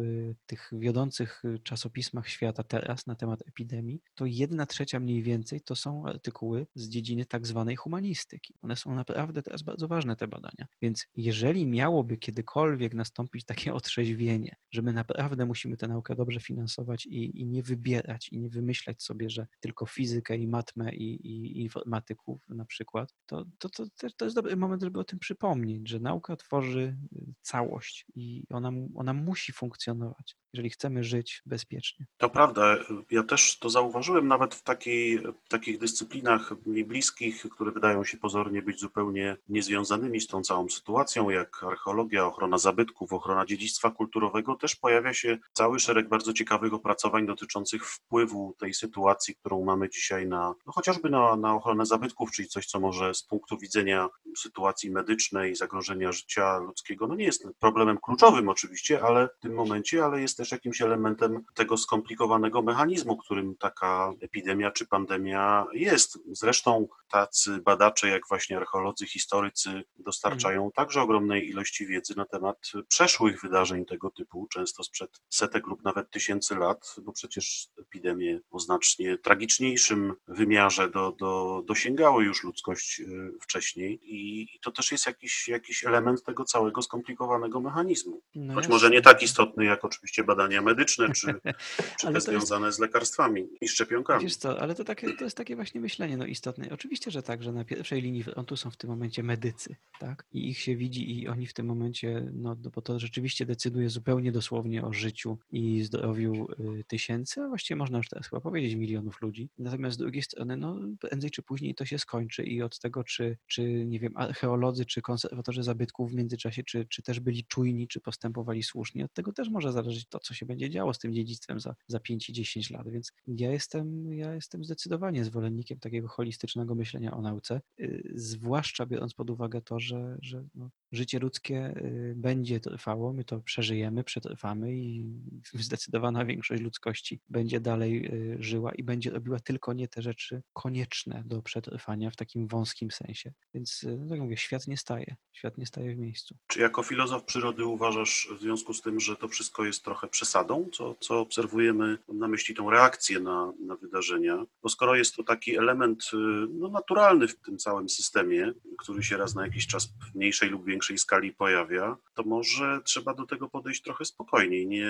tych wiodących czasopismach świata teraz na temat epidemii, to jedna trzecia mniej więcej to są artykuły z dziedziny tak zwanej humanistyki. One są naprawdę teraz bardzo ważne, te badania. Więc jeżeli miałoby kiedykolwiek nastąpić takie otrzeźwienie, że my naprawdę musimy tę naukę dobrze finansować i, i nie wybierać i nie wymyślać sobie, że tylko fizykę i matmę i, i informatyków na przykład, to, to, to, to jest dobry moment, żeby o tym przypomnieć, że nauka tworzy y, całość i ona, ona musi funkcjonować, jeżeli chcemy żyć bezpiecznie. To prawda. Ja też to zauważyłem nawet w takiej, w takich dyscyplinach mi bliskich, które wydają się pozornie być zupełnie niezwiązanymi z tą całą sytuacją, jak archeologia, ochrona zabytków, ochrona dziedzictwa kulturowego. Też pojawia się cały szereg bardzo ciekawych opracowań dotyczących wpływu tej sytuacji, którą mamy dzisiaj na, no chociażby na, na ochronę zabytków, czyli coś, co może z punktu widzenia sytuacji medycznej, zagrożenia życia ludzkiego, no nie jest problemem kluczowym oczywiście, ale w tym momencie, ale jest też jakimś elementem tego skomplikowanego mechanizmu, którym taka epidemia czy pandemia jest. Zresztą tacy badacze jak właśnie archeolodzy, historycy dostarczają także ogromnej ilości wiedzy na temat przeszłych wydarzeń tego typu, często sprzed setek lub nawet tysięcy lat, bo przecież epidemie o znacznie tragiczniejszym wymiarze do, do, dosięgały już ludzkość y, wcześniej i, i to też jest jakiś, jakiś element tego całego skomplikowanego mechanizmu. No Choć może nie tak istotny jak oczywiście badania medyczne, czy, czy te to jest- związane z lekarstwami i szczepionkami. Wiesz co, ale to, takie, to jest takie właśnie myślenie no, istotne. Oczywiście, że tak, że na pierwszej linii frontu są w tym momencie medycy, tak? I ich się widzi i oni w tym momencie, no no bo to rzeczywiście decyduje zupełnie dosłownie o życiu i zdrowiu y, tysięcy, a właściwie można już teraz chyba powiedzieć milionów ludzi. Natomiast z drugiej strony, no prędzej czy później to się skończy i od tego, czy, czy nie wiem, archeolodzy, czy konserwatorzy zabytków w międzyczasie, czy, czy też byli czujni, czy postępowali słusznie, od tego też może zależeć to, co się będzie działo z tym dziedzictwem za, za 5 i 10 lat. Więc ja jestem, ja jestem zdecydowanie zwolennikiem takiego holistycznego myślenia o nauce, y, zwłaszcza biorąc pod uwagę to, że, że no, życie ludzkie y, będzie trwało, my to przeżyjemy, przetrwamy i zdecydowana większość ludzkości będzie dalej y, żyła i będzie robiła tylko nie te rzeczy konieczne do przetrwania w takim wąskim sensie. Więc, y, no tak mówię, świat nie staje, świat nie staje w miejscu. Czy jako filozof przyrody uważasz w związku z tym, że to wszystko jest trochę przesadą, co, co obserwujemy, na myśli tą reakcję na, na wydarzenia? Bo skoro jest to taki element no, naturalny w tym całym systemie, który się raz na jakiś czas w mniejszej lub większej skali pojawia, to może trzeba do tego podejść trochę spokojniej, nie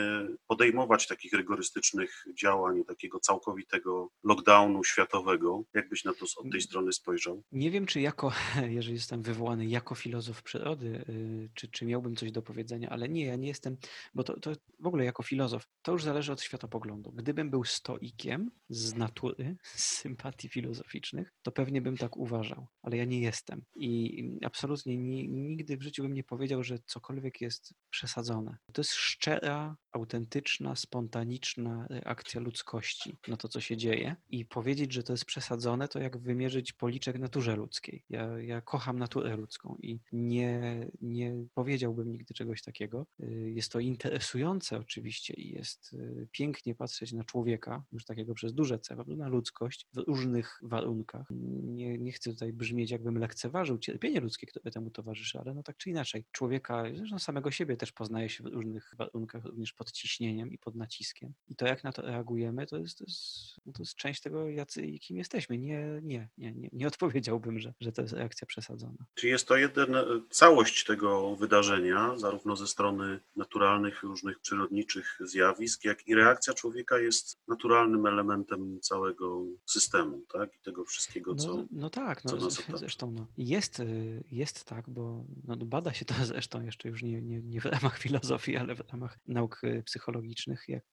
podejmować takich rygorystycznych działań, takiego całkowitego lockdownu światowego. Jakbyś na to z- od tej strony spojrzał? Nie wiem, czy jako, jeżeli jestem wywołany jako filozof przyrody, y, czy, czy miałbym coś do powiedzenia, ale nie, ja nie jestem, bo to, to w ogóle jako filozof, to już zależy od światopoglądu. Gdybym był stoikiem z natury, z sympatii filozoficznych, to pewnie bym tak uważał, ale ja nie jestem. I absolutnie ni, nigdy w życiu bym nie powiedział, że cokolwiek jest przesadzone. To jest szczera, autentyczna, spontaniczna reakcja ludzkości na to, co się dzieje. I powiedzieć, że to jest przesadzone, to jak wymierzyć policzek naturze ludzkiej. Ja, ja kocham naturę ludzką i nie, nie powiedziałbym nigdy czegoś takiego. Y, Jest to interesujące oczywiście i jest y, pięknie patrzeć na człowieka, już takiego przez duże C, na ludzkość w różnych warunkach. Nie, nie chcę tutaj brzmieć, jakbym lekceważył cierpienie ludzkie, które temu towarzyszy, ale no tak czy inaczej, człowieka, zresztą samego siebie też poznaje się w różnych warunkach, również pod ciśnieniem i pod naciskiem. I to, jak na to reagujemy, to jest, to jest, no to jest część tego, jacy i kim jesteśmy. Nie, nie, nie, nie, nie odpowiedziałbym, że, że to jest reakcja przesadzona. Czy jest to jeden, całość tego wydarzenia, zarówno ze strony naturalnych, różnych przyrodniczych zjawisk, jak i reakcja człowieka jest naturalnym elementem całego systemu, tak? I tego wszystkiego, co. No, no tak, co no, nas z- otacza. zresztą no, jest, y, jest tak, bo no, bada się to zresztą jeszcze już nie, nie, nie w ramach filozofii, ale w ramach nauk y, psychologicznych, jak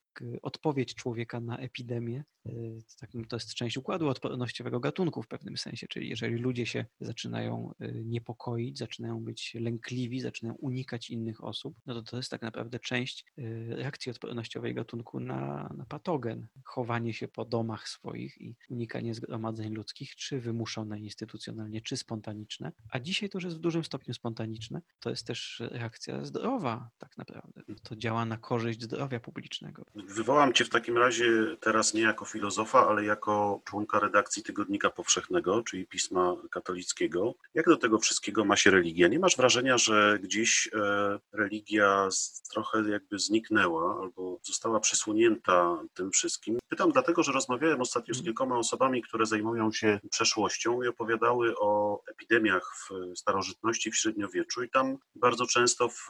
odpowiedź człowieka na epidemię. Tak, to jest część układu odpornościowego gatunku w pewnym sensie, czyli jeżeli ludzie się zaczynają niepokoić, zaczynają być lękliwi, zaczynają unikać innych osób, no to to jest tak naprawdę część reakcji odpornościowej gatunku na, na patogen. Chowanie się po domach swoich i unikanie zgromadzeń ludzkich, czy wymuszone instytucjonalnie, czy spontaniczne. A dzisiaj to już jest w dużym stopniu spontaniczne. To jest też reakcja zdrowa tak naprawdę. To działa na korzyść zdrowia publicznego. Wywołam cię w takim razie teraz nie jako filozofa, ale jako członka redakcji Tygodnika Powszechnego, czyli pisma katolickiego. Jak do tego wszystkiego ma się religia? Nie masz wrażenia, że gdzieś e, religia trochę jakby zniknęła albo została przysłonięta tym wszystkim? Pytam dlatego, że rozmawiałem ostatnio z mhm. kilkoma osobami, które zajmują się przeszłością i opowiadały o epidemiach w starożytności, w średniowieczu i tam bardzo często w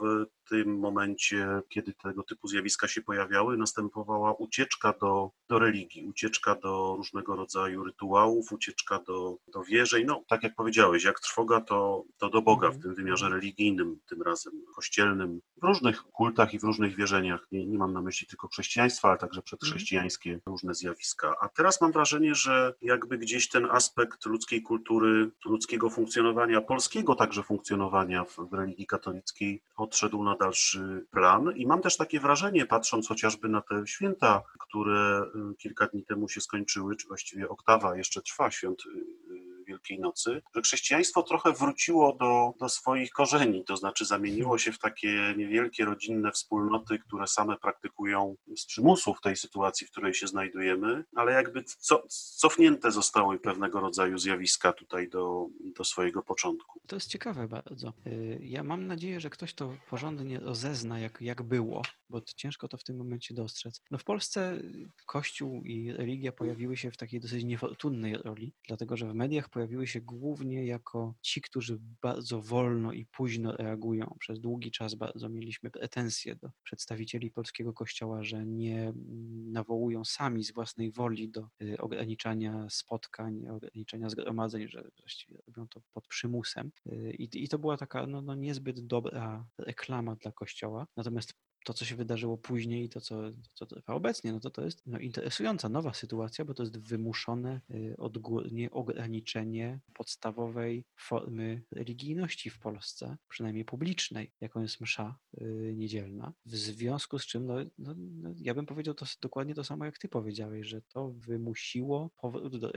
tym momencie, kiedy tego typu zjawiska się pojawiały, następowała ucieczka do, do religii, ucieczka do różnego rodzaju rytuałów, ucieczka do, do wierzeń. No, tak jak powiedziałeś, jak trwoga, to, to do Boga w tym wymiarze religijnym, tym razem kościelnym, w różnych kultach i w różnych wierzeniach. Nie, nie mam na myśli tylko chrześcijaństwa, ale także przedchrześcijańskie różne zjawiska. A teraz mam wrażenie, że jakby gdzieś ten aspekt ludzkiej kultury, ludzkiego funkcjonowania, polskiego także funkcjonowania w, w religii katolickiej odszedł na dalszy plan. I mam też takie wrażenie, patrząc chociażby na te święta, które y, kilka dni temu się skończyły, czy właściwie oktawa jeszcze trwa świąt y, y, Wielkiej Nocy, że chrześcijaństwo trochę wróciło do, do swoich korzeni, to znaczy zamieniło się w takie niewielkie rodzinne wspólnoty, które same praktykują z przymusu w tej sytuacji, w której się znajdujemy, ale jakby co, cofnięte zostały pewnego rodzaju zjawiska tutaj do, do swojego początku. To jest ciekawe bardzo. Y, ja mam nadzieję, że ktoś to porządnie rozezna, jak, jak było, bo ciężko to w tym momencie dostrzec. No w Polsce Kościół i religia pojawiły się w takiej dosyć niefortunnej roli, dlatego że w mediach pojawiły się głównie jako ci, którzy bardzo wolno i późno reagują. Przez długi czas bardzo mieliśmy pretensje do przedstawicieli polskiego kościoła, że nie mm, nawołują sami z własnej woli do y, ograniczania spotkań, ograniczenia zgromadzeń, że właściwie robią to pod przymusem. Y, I, i to była taka no, no niezbyt dobra reklama dla kościoła. Natomiast to, co się wydarzyło później i to, co, co trwa obecnie, no to to jest no, interesująca nowa sytuacja, bo to jest wymuszone y, odgórnie ograniczenie podstawowej formy religijności w Polsce, przynajmniej publicznej, jaką jest msza y, niedzielna. W związku z czym, no, no, no, ja bym powiedział to dokładnie to samo, jak ty powiedziałeś, że to wymusiło powrót do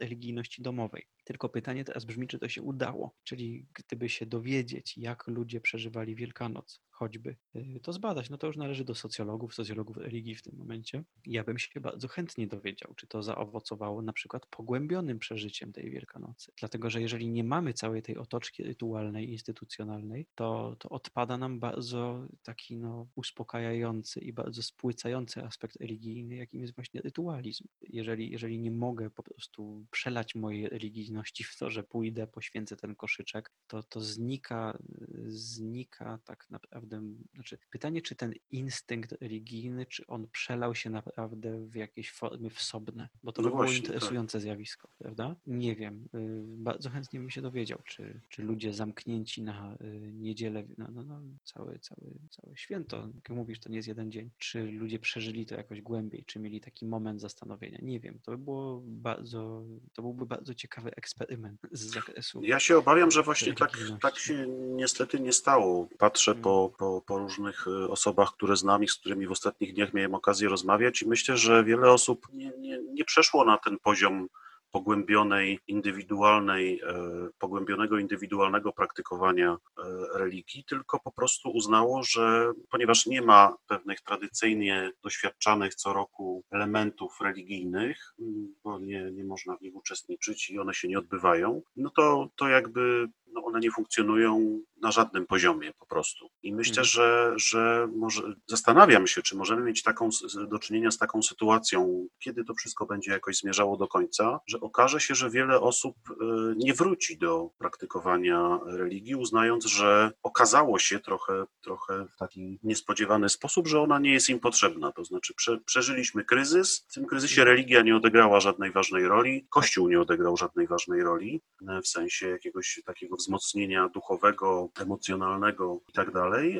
religijności domowej. Tylko pytanie teraz brzmi, czy to się udało. Czyli gdyby się dowiedzieć, jak ludzie przeżywali Wielkanoc, choćby, y, to zbadać. No to już należy do socjologów, socjologów religii w tym momencie. Ja bym się bardzo chętnie dowiedział, czy to zaowocowało na przykład pogłębionym przeżyciem tej Wielkanocy. Dlatego, że jeżeli nie mamy całej tej otoczki rytualnej, instytucjonalnej, to, to odpada nam bardzo taki no, uspokajający i bardzo spłycający aspekt religijny, jakim jest właśnie rytualizm. Jeżeli, jeżeli nie mogę po prostu przelać mojej religijności w to, że pójdę, poświęcę ten koszyczek, to, to znika, znika tak naprawdę naprawdę, znaczy pytanie, czy ten instynkt religijny, czy on przelał się naprawdę w jakieś formy wsobne, bo to no by było właśnie, interesujące tak. zjawisko, prawda? Nie wiem, y, bardzo chętnie bym się dowiedział, czy, czy ludzie zamknięci na y, niedzielę, no, no, no, całe, całe, całe święto, jak mówisz, to nie jest jeden dzień, czy ludzie przeżyli to jakoś głębiej, czy mieli taki moment zastanowienia, nie wiem, to by było bardzo, to byłby bardzo ciekawy eksperyment z zakresu. Ja się obawiam, że właśnie tak, tak się niestety nie stało. Patrzę po, po, po różnych y, osobach, które znam i z którymi w ostatnich dniach miałem okazję rozmawiać i myślę, że wiele osób nie, nie, nie przeszło na ten poziom pogłębionej, indywidualnej, e, pogłębionego indywidualnego praktykowania e, religii, tylko po prostu uznało, że ponieważ nie ma pewnych tradycyjnie doświadczanych co roku elementów religijnych, bo nie, nie można w nich uczestniczyć i one się nie odbywają, no to, to jakby no one nie funkcjonują na żadnym poziomie po prostu. I myślę, mhm. że, że może zastanawiam się, czy możemy mieć taką do czynienia z taką sytuacją, kiedy to wszystko będzie jakoś zmierzało do końca, że okaże się, że wiele osób y, nie wróci do praktykowania religii, uznając, że okazało się trochę, trochę w taki niespodziewany sposób, że ona nie jest im potrzebna. To znaczy, prze, przeżyliśmy kryzys, w tym kryzysie mhm. religia nie odegrała żadnej ważnej roli, Kościół nie odegrał żadnej ważnej roli, w sensie jakiegoś takiego wzmocnienia duchowego emocjonalnego i tak.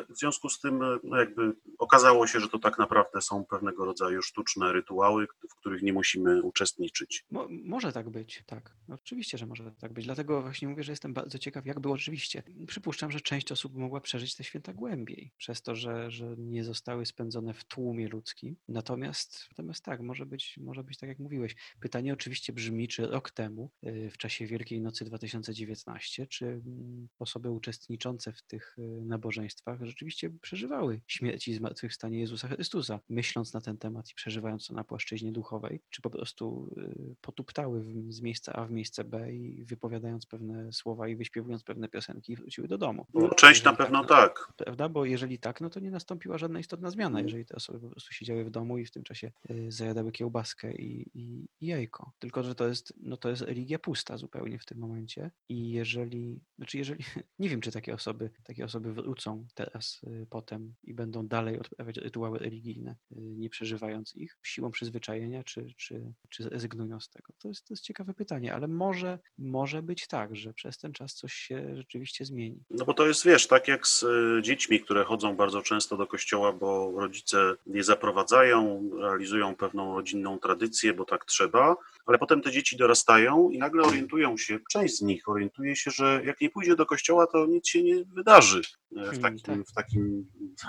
W związku z tym no jakby okazało się, że to tak naprawdę są pewnego rodzaju sztuczne rytuały, w których nie musimy uczestniczyć. Mo może tak być, tak. Oczywiście, że może tak być. Dlatego właśnie mówię, że jestem bardzo ciekaw, jak było rzeczywiście. Przypuszczam, że część osób mogła przeżyć te święta głębiej, przez to, że, że nie zostały spędzone w tłumie ludzkim. Natomiast, natomiast tak, może być, może być tak, jak mówiłeś. Pytanie oczywiście brzmi, czy rok temu, y, w czasie Wielkiej Nocy 2019, czy mm, osoby uczestniczące w tych y, nabożeństwach rzeczywiście przeżywały śmierć i zmartwychwstanie Jezusa Chrystusa, myśląc na ten temat i przeżywając to na płaszczyźnie duchowej, czy po prostu y, potuptały z miejsca A w miejsce B i wypowiadając pewne słowa i wyśpiewując pewne piosenki wróciły do domu. No, część na pewno tak, tak. Prawda? Bo jeżeli tak, no to nie nastąpiła żadna istotna zmiana, Mhm. jeżeli te osoby po prostu siedziały w domu i w tym czasie y, zajadały kiełbaskę i, i, i jajko. Tylko, że to jest, no to jest religia pusta zupełnie w tym momencie i jeżeli, znaczy jeżeli, nie wiem, czy takie osoby, takie osoby wrócą teraz y, potem i będą dalej odprawiać rytuały religijne, y, nie przeżywając ich siłą przyzwyczajenia, czy, czy, czy rezygnują z tego. To jest, to jest ciekawe pytanie, ale może, może być tak, że przez ten czas coś się rzeczywiście zmieni. No bo to jest, wiesz, tak jak z y, dziećmi, które chodzą bardzo często do kościoła, bo rodzice je zaprowadzają, realizują pewną rodzinną tradycję, bo tak trzeba, ale potem te dzieci dorastają i nagle orientują się, część z nich orientuje się, że jak nie pójdzie do kościoła, to nic się nie wydarzy e, w Hmm, takim, tak. w takim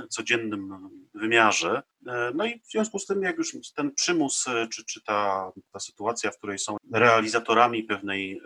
codziennym wymiarze. E, No i w związku z tym, jak już ten przymus, e, czy, czy ta, ta sytuacja, w której są realizatorami pewnej,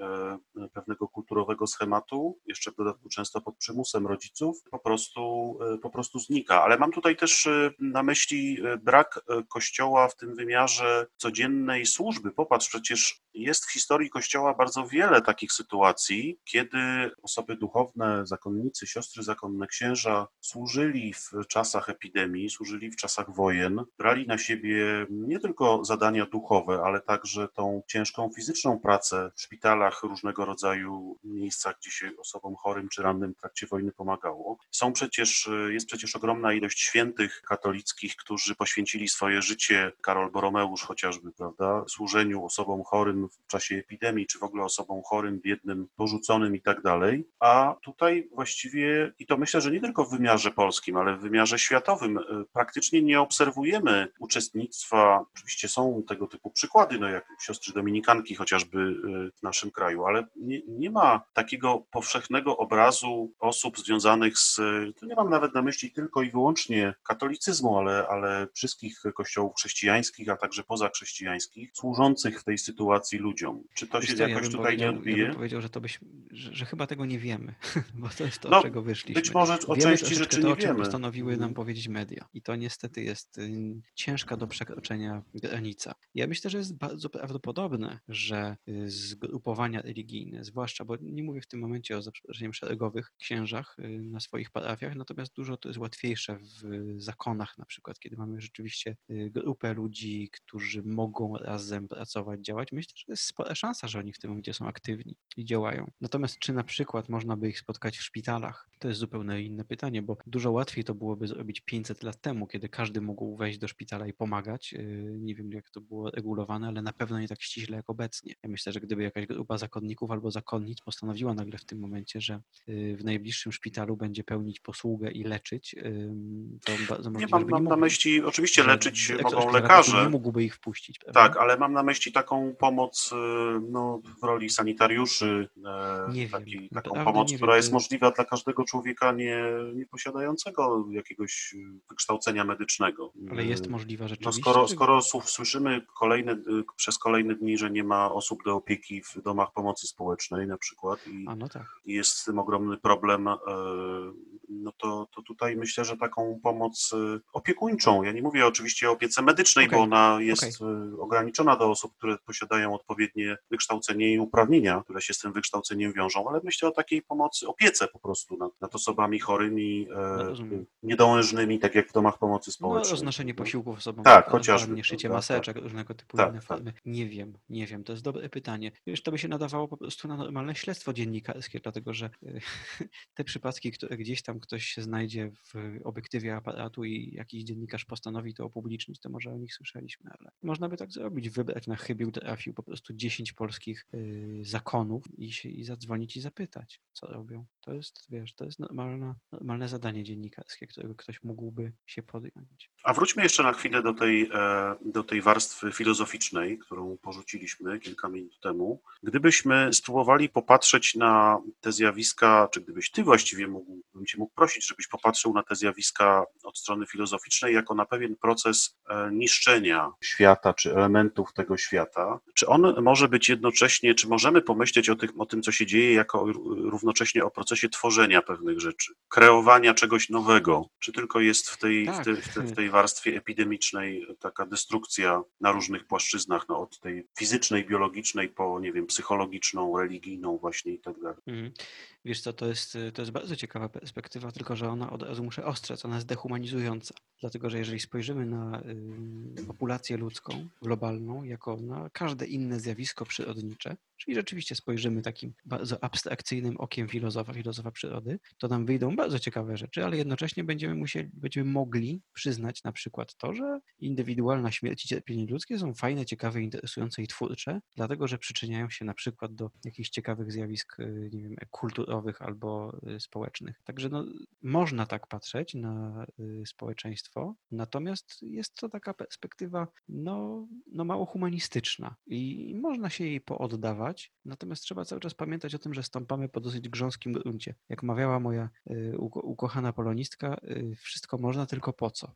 pewnego kulturowego schematu, jeszcze w dodatku często pod przymusem rodziców, po prostu, e, po prostu znika. Ale mam tutaj też e, na myśli e, brak kościoła w tym wymiarze codziennej służby. Popatrz, przecież jest w historii kościoła bardzo wiele takich sytuacji, kiedy osoby duchowne, zakonnicy, siostry zakonne, księża służyli w czasach epidemii, służyli w czasach wojen, brali na siebie nie tylko zadania duchowe, ale także tą ciężką fizyczną pracę w szpitalach, różnego rodzaju miejscach, gdzie się osobom chorym czy rannym w trakcie wojny pomagało. Są przecież, jest przecież ogromna ilość świętych katolickich, którzy poświęcili swoje życie, Karol Boromeusz chociażby, prawda, służeniu osobom chorym w czasie epidemii, czy w ogóle osobom chorym, biednym, porzuconym i tak dalej. A tutaj właściwie, i to myślę, że nie tylko w wymiarze polskim, ale w wymiarze światowym, y, praktycznie nie obserwujemy uczestnictwa. Oczywiście są tego typu przykłady, no jak siostry dominikanki chociażby y, w naszym kraju, ale nie, nie ma takiego powszechnego obrazu osób związanych z, to nie mam nawet na myśli tylko i wyłącznie katolicyzmu, ale, ale wszystkich kościołów chrześcijańskich, a także pozachrześcijańskich, służących w tej sytuacji ludziom. Czy to się co, ja jakoś bym tutaj nie Ja odbije? bym powiedział, że to byś, że, że chyba tego nie wiemy, bo to jest to, No, czego wyszliśmy. Być może o Wiemy części rzeczy to, nie o czym wiemy. postanowiły nam Mhm. powiedzieć media. I to niestety jest y, ciężka do przekroczenia granica. Ja myślę, że jest bardzo prawdopodobne, że y, zgrupowania religijne, zwłaszcza, bo nie mówię w tym momencie o za przeproszeniem szeregowych księżach y, na swoich parafiach, natomiast dużo to jest łatwiejsze w zakonach na przykład, kiedy mamy rzeczywiście y, grupę ludzi, którzy mogą razem pracować, działać. Myślę, że jest spora szansa, że oni w tym momencie są aktywni i działają. Natomiast czy na przykład można by ich spotkać w szpitalach? To jest zupełnie inne pytanie, bo dużo łatwiej to byłoby zrobić 500 lat temu, kiedy każdy mógł wejść do szpitala i pomagać. Nie wiem, jak to było regulowane, ale na pewno nie tak ściśle jak obecnie. Ja myślę, że gdyby jakaś grupa zakonników albo zakonnic postanowiła nagle w tym momencie, że yy, w najbliższym szpitalu będzie pełnić posługę i leczyć, to bardzo Nie mam, nie na myśli, oczywiście leczyć mogą lekarze, Nie mógłby ich wpuścić, prawda? tak, ale mam na myśli taką pomoc y, no, w roli sanitariuszy, e, Nie wiem, taki, taką naprawdę pomoc, która wiem, jest to- możliwa dla każdego człowieka nie, nie posiadającego jakiegoś y, wykształcenia medycznego. Ale jest Y, możliwa No rzeczywiście. skoro, czy- skoro s- słyszymy kolejne, y, przez kolejne dni, że nie ma osób do opieki w domach pomocy społecznej na przykład i, A no tak. i jest z tym ogromny problem, e, no to, to tutaj myślę, że taką pomoc e, opiekuńczą, ja nie mówię oczywiście o opiece medycznej, Okej, bo ona jest e, ograniczona do osób, które posiadają odpowiednie wykształcenie i uprawnienia, które się z tym wykształceniem wiążą, ale myślę o takiej pomocy, opiece po prostu nad, nad osobami chorymi, No, niedołężnymi, tak jak w domach pomocy No, społecznej. roznoszenie posiłków osobom Tak, chociażby, szycie prawda, maseczek, różnego typu Tak, inne tak. formy. Nie wiem, nie wiem, to jest dobre pytanie. Wiesz, to by się nadawało po prostu na normalne śledztwo dziennikarskie, dlatego że y, te przypadki, które gdzieś tam ktoś się znajdzie w obiektywie aparatu i jakiś dziennikarz postanowi to upublicznić, to może o nich słyszeliśmy, ale można by tak zrobić, wybrać na chybił trafił po prostu 10 polskich y, zakonów i, się, i zadzwonić i zapytać, co robią. To jest, wiesz, to jest normalna, normalne zadanie dziennikarskie, którego ktoś mógłby się podjąć. A wróćmy jeszcze na chwilę do tej, e, do tej warstwy filozoficznej, którą porzuciliśmy kilka minut temu. Gdybyśmy spróbowali popatrzeć na te zjawiska, czy gdybyś ty właściwie mógł, bym cię mógł prosić, żebyś popatrzył na te zjawiska od strony filozoficznej jako na pewien proces e, niszczenia świata, czy elementów tego świata. Czy on może być jednocześnie, czy możemy pomyśleć o tym, o tym co się dzieje, jako równocześnie o procesie tworzenia pewnych rzeczy, kreowania czegoś nowego, czy tylko jest w tej, tak. w tej, w tej, w tej warstwie epidemicznej taka destrukcja na różnych płaszczyznach, no, od tej fizycznej, biologicznej po, nie wiem, psychologiczną, religijną właśnie i tak dalej. Mhm. Wiesz co, to jest, to jest bardzo ciekawa perspektywa, tylko że ona od razu muszę ostrzec, ona jest dehumanizująca. Dlatego, że jeżeli spojrzymy na y, populację ludzką, globalną, jako na każde inne zjawisko przyrodnicze, czyli rzeczywiście spojrzymy takim bardzo abstrakcyjnym okiem filozofa, filozofa przyrody, to nam wyjdą bardzo ciekawe rzeczy, ale jednocześnie będziemy musieli, będziemy mogli przyznać na przykład to, że indywidualna śmierć i cierpienie ludzkie są fajne, ciekawe, interesujące i twórcze, dlatego, że przyczyniają się na przykład do jakichś ciekawych zjawisk, y, nie wiem, kulturowych albo y, społecznych. Także no, można tak patrzeć na y, społeczeństwo, natomiast jest to taka perspektywa no, no mało humanistyczna i można się jej pooddawać, natomiast trzeba cały czas pamiętać o tym, że stąpamy po dosyć grząskim gruncie. Jak mawiała moja ukochana polonistka, wszystko można, tylko po co?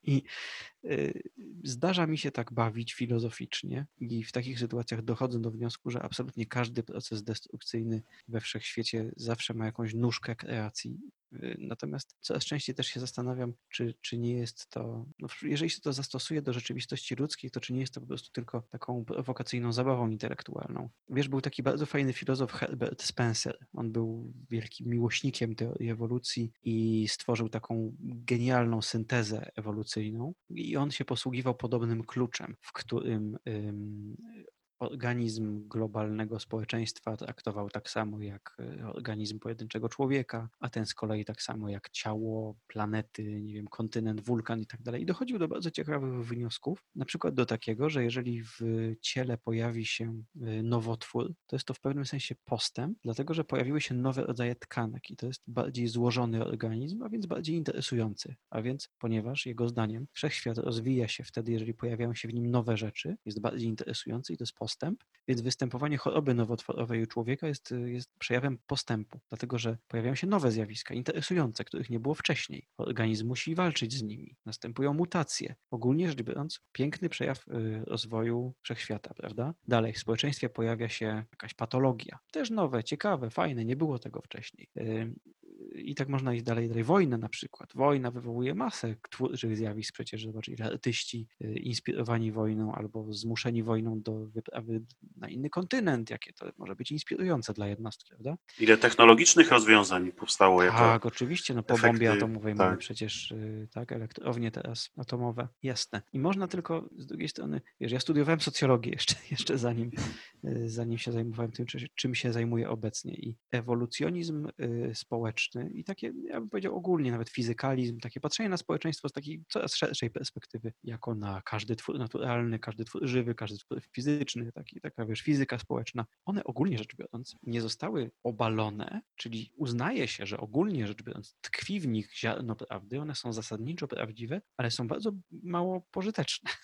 I y, zdarza mi się tak bawić filozoficznie i w takich sytuacjach dochodzę do wniosku, że absolutnie każdy proces destrukcyjny we wszechświecie zawsze ma jakąś nóżkę kreacji Y, natomiast coraz częściej też się zastanawiam, czy, czy nie jest to, no jeżeli się to zastosuje do rzeczywistości ludzkiej, to czy nie jest to po prostu tylko taką prowokacyjną zabawą intelektualną. Wiesz, był taki bardzo fajny filozof Herbert Spencer. On był wielkim miłośnikiem teorii ewolucji i stworzył taką genialną syntezę I on się posługiwał podobnym kluczem, w którym organizm globalnego społeczeństwa traktował tak samo jak e, organizm pojedynczego człowieka, a ten z kolei tak samo jak ciało, planety, nie wiem, kontynent, wulkan i tak dalej. I dochodził do bardzo ciekawych wniosków, na przykład do takiego, że jeżeli w ciele pojawi się e, nowotwór, to jest to w pewnym sensie postęp, dlatego że pojawiły się nowe rodzaje tkanek i to jest bardziej złożony organizm, a więc bardziej interesujący. A więc, ponieważ jego zdaniem wszechświat rozwija się wtedy, jeżeli pojawiają się w nim nowe rzeczy, jest bardziej interesujący i to jest postęp postęp, więc występowanie choroby nowotworowej u człowieka jest, jest przejawem postępu, dlatego że pojawiają się nowe zjawiska, interesujące, których nie było wcześniej. Organizm musi walczyć z nimi, następują mutacje. Ogólnie rzecz biorąc, piękny przejaw y, rozwoju wszechświata, prawda? Dalej, w społeczeństwie pojawia się jakaś patologia. Też nowe, ciekawe, fajne, nie było tego wcześniej. I tak można iść dalej, dalej. Wojna na przykład. Wojna wywołuje masę twórczych zjawisk przecież. Zobacz, ile artyści y, inspirowani wojną albo zmuszeni wojną do wyprawy na inny kontynent, jakie to może być inspirujące dla jednostki, prawda? Ile technologicznych rozwiązań powstało jako Tak, oczywiście. No po efekty, bombie atomowej tak. mamy przecież y, tak, elektrownie teraz atomowe. Jasne. I można tylko z drugiej strony, wiesz, ja studiowałem socjologię jeszcze, jeszcze zanim, y, zanim się zajmowałem tym, czym się zajmuję obecnie. I ewolucjonizm społeczny i takie, ja bym powiedział ogólnie, nawet fizykalizm, takie patrzenie na społeczeństwo z takiej coraz szerszej perspektywy, jako na każdy twór naturalny, każdy twór żywy, każdy twór fizyczny, taki, taka wiesz, fizyka społeczna, one ogólnie rzecz biorąc nie zostały obalone, czyli uznaje się, że ogólnie rzecz biorąc tkwi w nich ziarno prawdy, one są zasadniczo prawdziwe, ale są bardzo mało pożyteczne.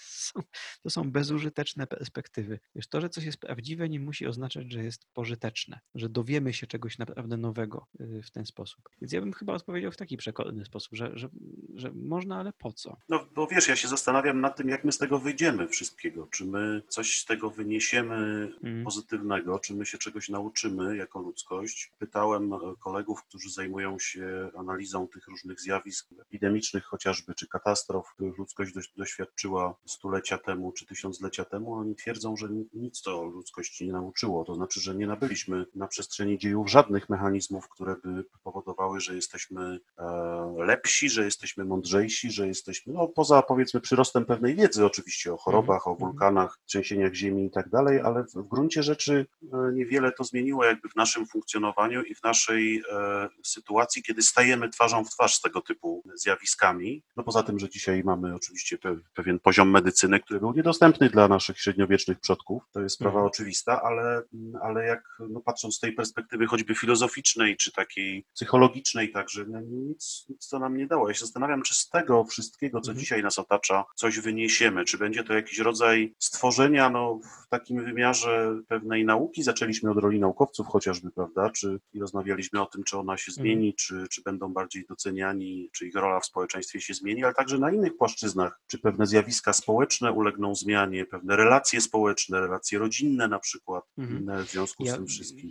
To są bezużyteczne perspektywy. Wiesz, to, że coś jest prawdziwe, nie musi oznaczać, że jest pożyteczne, że dowiemy się czegoś naprawdę nowego y, w ten sposób. Więc ja bym chyba odpowiedział w taki przekonany sposób, że, że, że można, ale po co? No bo wiesz, ja się zastanawiam nad tym, jak my z tego wyjdziemy wszystkiego. Czy my coś z tego wyniesiemy mm. pozytywnego, czy my się czegoś nauczymy jako ludzkość. Pytałem e, kolegów, którzy zajmują się analizą tych różnych zjawisk epidemicznych chociażby, czy katastrof, których ludzkość doświadczyła stulecia temu, czy tysiąclecia temu. Oni twierdzą, że nic to ludzkości nie nauczyło. To znaczy, że nie nabyliśmy na przestrzeni dziejów żadnych mechanizmów, które by powodowały że jesteśmy e, lepsi, że jesteśmy mądrzejsi, że jesteśmy, no poza powiedzmy przyrostem pewnej wiedzy oczywiście o chorobach, o Mhm. wulkanach, trzęsieniach ziemi i tak dalej, ale w, gruncie rzeczy e, niewiele to zmieniło jakby w naszym funkcjonowaniu i w naszej e, sytuacji, kiedy stajemy twarzą w twarz z tego typu zjawiskami. No poza tym, że dzisiaj mamy oczywiście pe, pewien poziom medycyny, który był niedostępny dla naszych średniowiecznych przodków, to jest sprawa Mhm. oczywista, ale, ale jak no, patrząc z tej perspektywy choćby filozoficznej, czy takiej psychologicznej także, no, nic, nic to nam nie dało. Ja się zastanawiam, czy z tego wszystkiego, co Mhm. dzisiaj nas otacza, coś wyniesiemy, czy będzie to jakiś rodzaj stworzenia no, w takim wymiarze pewnej nauki. Zaczęliśmy od roli naukowców chociażby, prawda, czy i rozmawialiśmy o tym, czy ona się zmieni, czy, czy będą bardziej doceniani, czy ich rola w społeczeństwie się zmieni, ale także na innych płaszczyznach, czy pewne zjawiska społeczne ulegną zmianie, pewne relacje społeczne, relacje rodzinne na przykład, Mhm. w związku z Ja- tym wszystkim.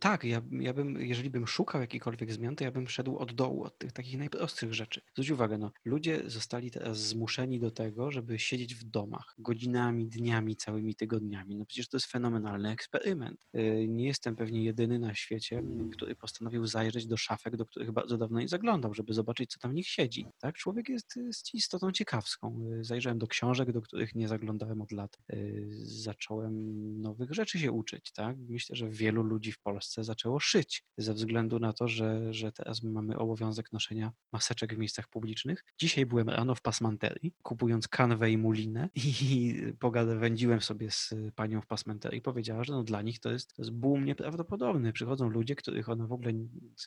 Tak, ja, ja bym, jeżeli bym szukał jakichkolwiek zmian, to ja bym szedł od dołu, od tych takich najprostszych rzeczy. Zwróć uwagę, no, ludzie zostali teraz zmuszeni do tego, żeby siedzieć w domach godzinami, dniami, całymi tygodniami. No przecież to jest fenomenalny eksperyment. Y, Nie jestem pewnie jedyny na świecie, który postanowił zajrzeć do szafek, do których bardzo dawno nie zaglądał, żeby zobaczyć, co tam w nich siedzi. Tak? Człowiek jest, jest istotą ciekawską. Y, Zajrzałem do książek, do których nie zaglądałem od lat. Y, Zacząłem nowych rzeczy się uczyć. Tak? Myślę, że wielu ludzi w Polsce zaczęło szyć ze względu na to, że, że teraz mamy obowiązek noszenia maseczek w miejscach publicznych. Dzisiaj byłem rano w pasmanterii, kupując kanwę i mulinę i pogadawędziłem sobie z panią w pasmanterii i powiedziała, że no dla nich to jest, to jest boom nieprawdopodobny. Przychodzą ludzie, których ona w ogóle,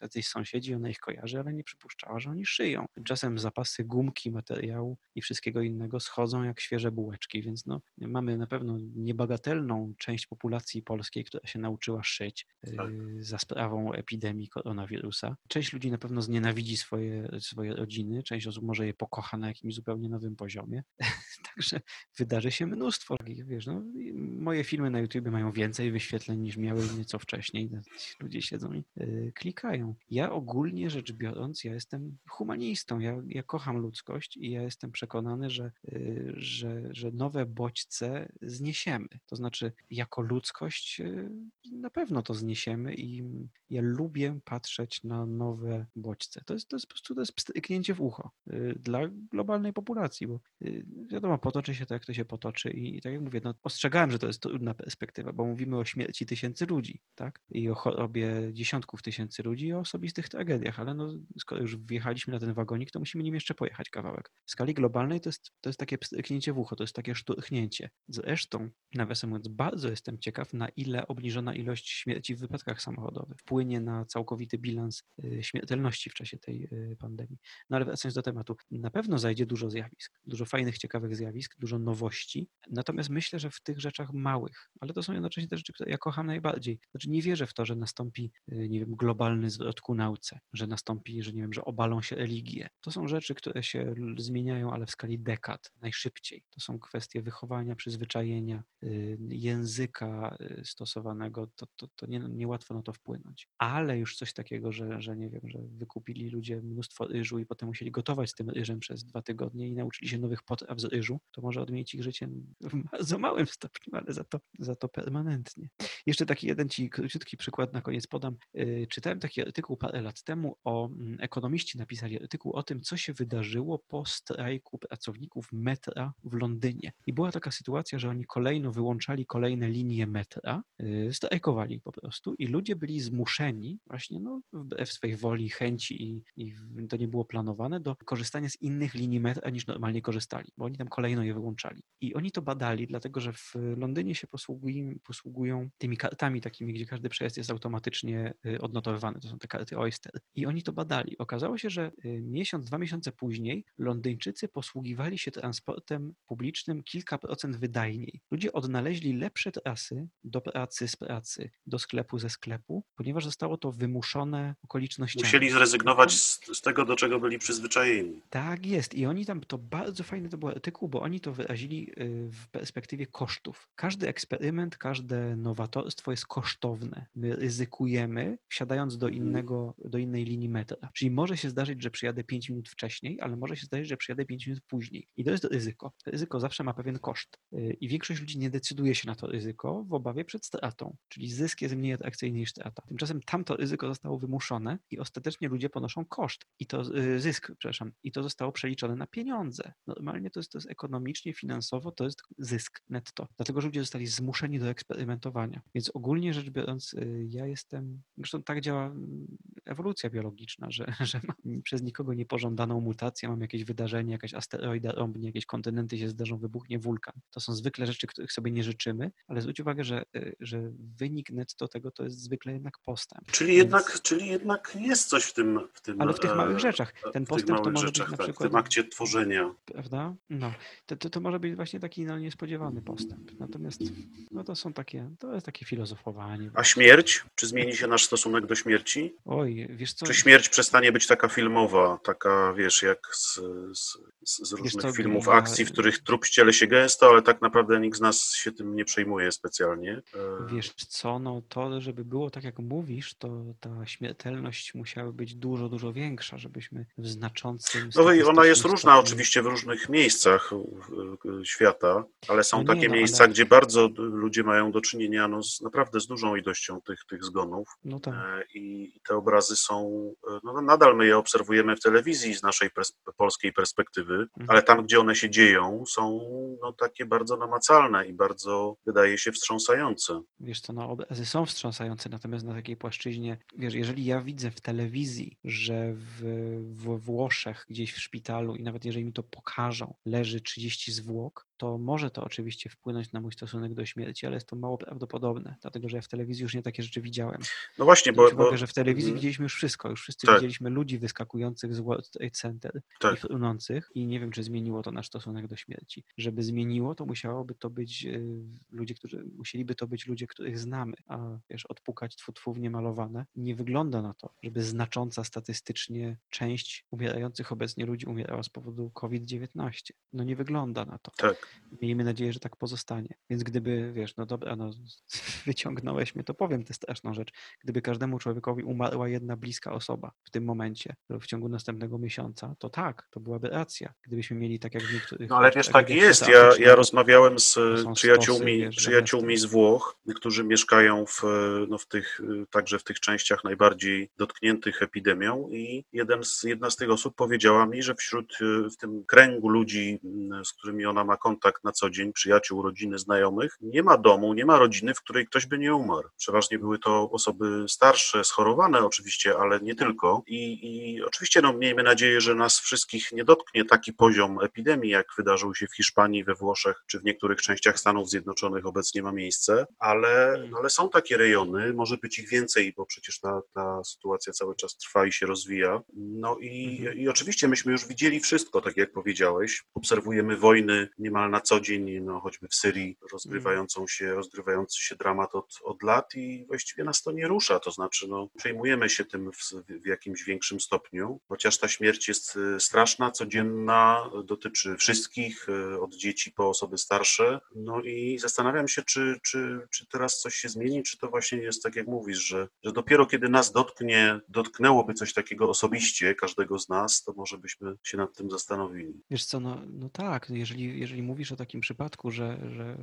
jacyś sąsiedzi, ona ich kojarzy, ale nie przypuszczała, że oni szyją. Tymczasem zapasy gumki, materiału i wszystkiego innego schodzą jak świeże bułeczki, więc no mamy na pewno niebagatelną część populacji polskiej, która się nauczyła szyć Tak. y, za sprawą epidemii koronawirusa. Część ludzi na pewno znienawidzi swoje, swoje rodziny, część osób może je pokocha na jakimś zupełnie nowym poziomie. Także wydarzy się mnóstwo. Wiesz, no, moje filmy na YouTube mają więcej wyświetleń niż miały nieco wcześniej. No, Ludzie siedzą i y, klikają. Ja ogólnie rzecz biorąc, ja jestem humanistą. Ja, ja kocham ludzkość i ja jestem przekonany, że, y, że, że nowe bodźce zniesiemy. To znaczy, jako ludzkość y, na pewno to zniesiemy i ja lubię patrzeć na nowe bodźce. To jest, to jest po prostu to jest pstryknięcie w ucho y, dla globalnej populacji, bo y, wiadomo, potoczy się to, jak to się potoczy i, i tak jak mówię, no, ostrzegałem, że to jest trudna perspektywa, bo mówimy o śmierci tysięcy ludzi, tak? I o chorobie dziesiątków tysięcy ludzi i o osobistych tragediach, ale no, skoro już wjechaliśmy na ten wagonik, to musimy nim jeszcze pojechać kawałek. W skali globalnej to jest, to jest takie pstryknięcie w ucho, to jest takie szturchnięcie. Zresztą, nawiasem mówiąc, bardzo jestem ciekaw, na ile obniżona ilość śmierci w wypadkach samochodowych wpłynie na całkowity bilans śmiertelności w czasie tej y, pandemii. No ale wracając do tematu, na pewno zajdzie dużo zjawisk, dużo fajnych, ciekawych zjawisk, dużo nowości, natomiast myślę, że w tych rzeczach małych, ale to są jednocześnie te rzeczy, które ja kocham najbardziej. Znaczy nie wierzę w to, że nastąpi, y, nie wiem, globalny zwrot ku nauce, że nastąpi, że nie wiem, że obalą się religie. To są rzeczy, które się zmieniają, ale w skali dekad, najszybciej. To są kwestie wychowania, przyzwyczajenia, y, języka y, stosowanego, to, to, to nie, niełatwo na to wpłynąć. Ale już coś takiego, że, że nie wiem, że wykupili ludzie mnóstwo ryżu i potem musieli gotować z tym ryżem przez dwa tygodnie i nauczyli się nowych potraw z ryżu, to może odmienić ich życie w bardzo małym stopniu, ale za to, za to permanentnie. Jeszcze taki jeden ci króciutki przykład na koniec podam. Y, Czytałem taki artykuł parę lat temu o mm, ekonomiści napisali artykuł o tym, co się wydarzyło po strajku pracowników metra w Londynie. I była taka sytuacja, że oni kolejno wyłączali kolejne linie metra, y, strajkowali po prostu i ludzie byli zmuszeni właśnie no, wbrew swej woli, chęci i, i w- to nie było planowane do korzystania z innych linii metra niż normalnie korzystali, bo oni tam kolejno je wyłączali. I oni to badali, dlatego że w Londynie się posługują, posługują tymi kartami takimi, gdzie każdy przejazd jest automatycznie y, odnotowywany. To są te karty Oyster. I oni to badali. Okazało się, że y, miesiąc, dwa miesiące później Londyńczycy posługiwali się transportem publicznym kilka procent wydajniej. Ludzie odnaleźli lepsze trasy do pracy z pracy, do sklepu ze sklepu, ponieważ zostało to wymuszone okolicznościami. Musieli zrezygnować z, z tego, do czego byli przyzwyczajeni. Tak jest. I oni tam, to bardzo fajny to był artykuł, bo oni to wyrazili y, w perspektywie kosztów. Każdy eksperyment, każde nowatorstwo jest kosztowne. My ryzykujemy, wsiadając do innego, do innej linii metra. Czyli może się zdarzyć, że przyjadę 5 minut wcześniej, ale może się zdarzyć, że przyjadę 5 minut później. I to jest ryzyko. Ryzyko zawsze ma pewien koszt. Y, I większość ludzi nie decyduje się na to ryzyko w obawie obawie przed stratą, czyli zysk jest mniej atrakcyjny niż strata. Tymczasem tamto ryzyko zostało wymuszone i ostatecznie ludzie ponoszą koszt i to y, zysk, przepraszam, i to zostało przeliczone na pieniądze. Normalnie to jest, to jest ekonomicznie, finansowo, to jest zysk netto, dlatego że ludzie zostali zmuszeni do eksperymentowania. Więc ogólnie rzecz biorąc, y, ja jestem, zresztą tak działa mm, ewolucja biologiczna, że, że mam przez nikogo niepożądaną mutację, mam jakieś wydarzenie, jakaś asteroida rąbnie, jakieś kontynenty się zdarzą, wybuchnie wulkan. To są zwykle rzeczy, których sobie nie życzymy, ale zwróć uwagę, że, y, że wynik netto tego to jest zwykle jednak postęp. Czyli, Więc... jednak, czyli jednak jest coś w tym. W tym ale w tych małych e, rzeczach. Ten postęp to może rzeczach, być na tak, przykład. W tym akcie tworzenia. Prawda? No. To, to, to może być właśnie taki no, niespodziewany postęp. Natomiast no, to są takie, to jest takie filozofowanie. A śmierć? Czy zmieni się nasz stosunek do śmierci? Oj, wiesz co? Czy śmierć przestanie być taka filmowa, taka wiesz, jak z, z, z różnych co, filmów akcji, w których trup ściele się gęsto, ale tak naprawdę nikt z nas się tym nie przejmuje specjalnie. E, wiesz co, no to, żeby było tak jak mówisz, to ta śmiertelność musiała być dużo, dużo większa, żebyśmy w znaczącym No i ona jest różna stopniu... oczywiście w różnych miejscach świata, ale są no takie no, miejsca, ale... gdzie bardzo ludzie mają do czynienia no, z, naprawdę z dużą ilością tych, tych zgonów. No tak. E, I te obrazy są, e, no, nadal my je obserwujemy w telewizji z naszej pers polskiej perspektywy, mhm. ale tam, gdzie one się dzieją, są no, takie bardzo namacalne i bardzo, wydaje się, wstrząsające. Wiesz co, no obrazy są wstrząsające, natomiast na takiej płaszczyźnie, wiesz, jeżeli ja widzę w telewizji, że w, w Włoszech, gdzieś w szpitalu i nawet jeżeli mi to pokażą, leży 30 zwłok, to może to oczywiście wpłynąć na mój stosunek do śmierci, ale jest to mało prawdopodobne, dlatego że ja w telewizji już nie takie rzeczy widziałem. No właśnie, bo... Uwagę, bo... że w telewizji mm. widzieliśmy już wszystko, już wszyscy tak. widzieliśmy ludzi wyskakujących z World Trade Center tak. i frunących i nie wiem, czy zmieniło to nasz stosunek do śmierci. Żeby zmieniło, to musiałoby to być y, ludzie, którzy, musieliby to być ludzie, których znamy, a wiesz, odpukać tfu, niemalowane. Nie wygląda na to, żeby znacząca statystycznie część umierających obecnie ludzi umierała z powodu COVID-19. No nie wygląda na to. Tak. Miejmy nadzieję, że tak pozostanie. Więc gdyby, wiesz, no dobra, no wyciągnąłeś mnie, to powiem tę straszną rzecz. Gdyby każdemu człowiekowi umarła jedna bliska osoba w tym momencie, w ciągu następnego miesiąca, to tak, to byłaby racja. Gdybyśmy mieli tak jak w niektórych... No ale wiesz, tak jest. Ja, ja rozmawiałem z przyjaciółmi, stosy, przyjaciółmi z Włoch, którzy mieszkają w, no, w tych, także w tych częściach najbardziej dotkniętych epidemią i jeden z, jedna z tych osób powiedziała mi, że wśród, w tym kręgu ludzi, z którymi ona ma kontakt, kontakt na co dzień, przyjaciół, rodziny, znajomych. Nie ma domu, nie ma rodziny, w której ktoś by nie umarł. Przeważnie były to osoby starsze, schorowane oczywiście, ale nie tylko. I, i oczywiście no, miejmy nadzieję, że nas wszystkich nie dotknie taki poziom epidemii, jak wydarzył się w Hiszpanii, we Włoszech czy w niektórych częściach Stanów Zjednoczonych obecnie ma miejsce, ale, no, ale są takie rejony, może być ich więcej, bo przecież ta, ta sytuacja cały czas trwa i się rozwija. No i, mhm. i oczywiście myśmy już widzieli wszystko, tak jak powiedziałeś. Obserwujemy wojny niemal na co dzień, no, choćby w Syrii, rozgrywającą się, rozgrywający się dramat od, od lat i właściwie nas to nie rusza, to znaczy no, przejmujemy się tym w, w jakimś większym stopniu, chociaż ta śmierć jest y, straszna, codzienna, dotyczy wszystkich, y, od dzieci po osoby starsze, no i zastanawiam się, czy, czy, czy teraz coś się zmieni, czy to właśnie jest tak, jak mówisz, że, że dopiero kiedy nas dotknie, dotknęłoby coś takiego osobiście, każdego z nas, to może byśmy się nad tym zastanowili. Wiesz co, no, no tak, jeżeli, jeżeli mówisz mówisz o takim przypadku, że, że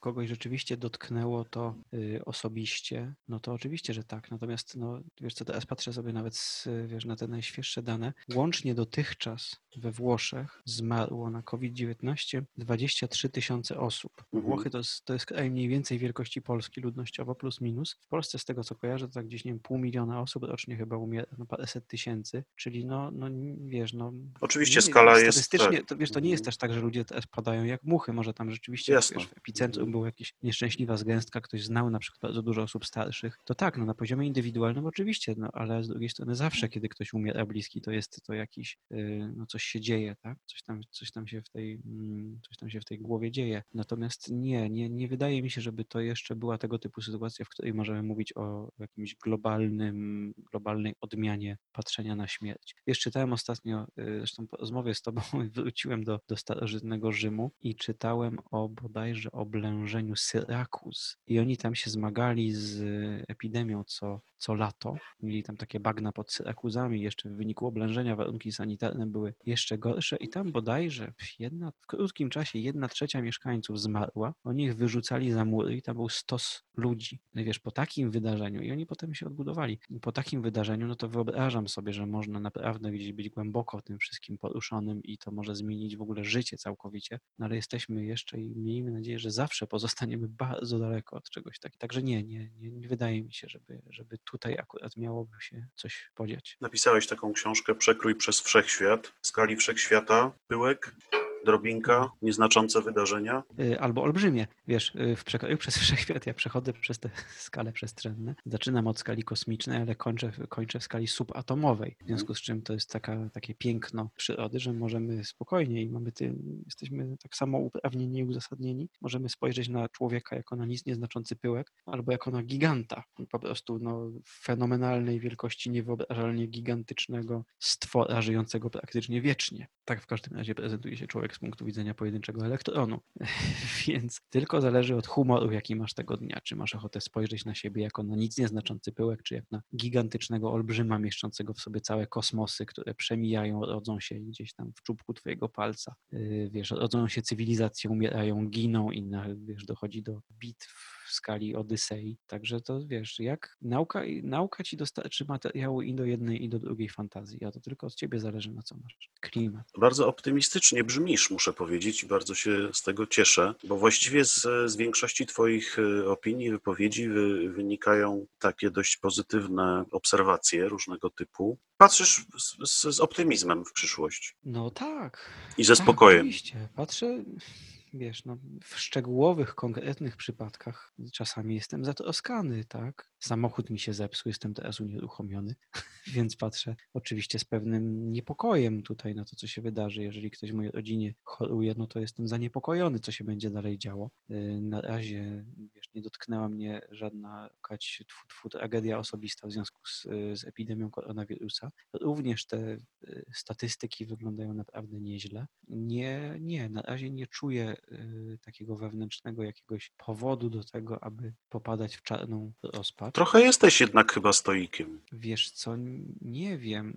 kogoś rzeczywiście dotknęło to y, osobiście, no to oczywiście, że tak. Natomiast, no, wiesz co, teraz patrzę sobie nawet wiesz, na te najświeższe dane. Łącznie dotychczas we Włoszech zmarło na COVID-19 23 tysiące osób. Mhm. Włochy to jest, to jest kraj mniej więcej wielkości Polski ludnościowo plus minus. W Polsce z tego co kojarzę, to tak gdzieś, nie wiem, pół miliona osób rocznie chyba umiera, no paręset tysięcy, czyli no, no wiesz, no... Oczywiście nie, skala jest... Statystycznie, tak. to wiesz, to nie jest mhm. też tak, że ludzie teraz padają jak muchy. Może tam rzeczywiście wiesz, w epicentrum była jakaś nieszczęśliwa zgęstka, ktoś znał na przykład bardzo dużo osób starszych. To tak, no na poziomie indywidualnym oczywiście, no ale z drugiej strony zawsze, kiedy ktoś umiera bliski, to jest to jakiś, y, no coś się dzieje, tak? Coś tam, coś tam się w tej, mm, coś tam się w tej głowie dzieje. Natomiast nie, nie, nie wydaje mi się, żeby to jeszcze była tego typu sytuacja, w której możemy mówić o jakimś globalnym, globalnej odmianie patrzenia na śmierć. Wiesz, czytałem ostatnio, y, zresztą po rozmowie z tobą wróciłem do, do starożytnego Rzymu temu i czytałem o bodajże oblężeniu Syrakus. I oni tam się zmagali z epidemią co, co lato. Mieli tam takie bagna pod Syrakuzami. Jeszcze w wyniku oblężenia warunki sanitarne były jeszcze gorsze i tam bodajże jedna, w krótkim czasie jedna trzecia mieszkańców zmarła. Oni ich wyrzucali za mury i tam był stos ludzi. No wiesz, po takim wydarzeniu i oni potem się odbudowali. Po takim wydarzeniu, no to wyobrażam sobie, że można naprawdę gdzieś być głęboko tym wszystkim poruszonym i to może zmienić w ogóle życie całkowicie, no ale jesteśmy jeszcze i miejmy nadzieję, że zawsze pozostaniemy bardzo daleko od czegoś takiego. Także nie, nie, nie, nie wydaje mi się, żeby, żeby tutaj akurat miałoby się coś podziać. Napisałeś taką książkę Przekrój przez Wszechświat. W skali Wszechświata pyłek drobinka, nieznaczące wydarzenia. Y, albo olbrzymie. Wiesz, y, w przekroju przez wszechświat ja przechodzę przez te skale przestrzenne. Zaczynam od skali kosmicznej, ale kończę, kończę w skali subatomowej. W związku z czym to jest taka, takie piękno przyrody, że możemy spokojnie i mamy ty, jesteśmy tak samo uprawnieni i uzasadnieni. Możemy spojrzeć na człowieka jako na nic nieznaczący pyłek, albo jako na giganta. Po prostu no, fenomenalnej wielkości, niewyobrażalnie gigantycznego stwora żyjącego praktycznie wiecznie. Tak w każdym razie prezentuje się człowiek z punktu widzenia pojedynczego elektronu. Więc tylko zależy od humoru, jaki masz tego dnia. Czy masz ochotę spojrzeć na siebie jako na nic nieznaczący pyłek, czy jak na gigantycznego olbrzyma mieszczącego w sobie całe kosmosy, które przemijają, rodzą się gdzieś tam w czubku twojego palca. Yy, wiesz, rodzą się cywilizacje, umierają, giną i na, wiesz, dochodzi do bitw skali Odysei. Także to wiesz, jak nauka, nauka ci dostarczy materiału i do jednej, i do drugiej fantazji, a to tylko od ciebie zależy, na co masz klimat. Bardzo optymistycznie brzmisz, muszę powiedzieć, i bardzo się z tego cieszę, bo właściwie z, z większości Twoich e, opinii, wypowiedzi wy, wynikają takie dość pozytywne obserwacje różnego typu. Patrzysz z, z, z optymizmem w przyszłość. No tak. I ze tak, spokojem. Oczywiście. Patrzę wiesz, no, w szczegółowych, konkretnych przypadkach czasami jestem zatroskany, tak? Samochód mi się zepsuł, jestem teraz unieruchomiony, więc patrzę oczywiście z pewnym niepokojem tutaj na to, co się wydarzy. Jeżeli ktoś w mojej rodzinie choruje, no to jestem zaniepokojony, co się będzie dalej działo. Y, na razie, wiesz, nie dotknęła mnie żadna jakaś tfu, tfu, tragedia osobista w związku z, z epidemią koronawirusa. Również te y, statystyki wyglądają naprawdę nieźle. Nie, nie, na razie nie czuję y, takiego wewnętrznego jakiegoś powodu do tego, aby popadać w czarną rozpacz. Trochę jesteś jednak chyba stoikiem. Wiesz co, nie wiem.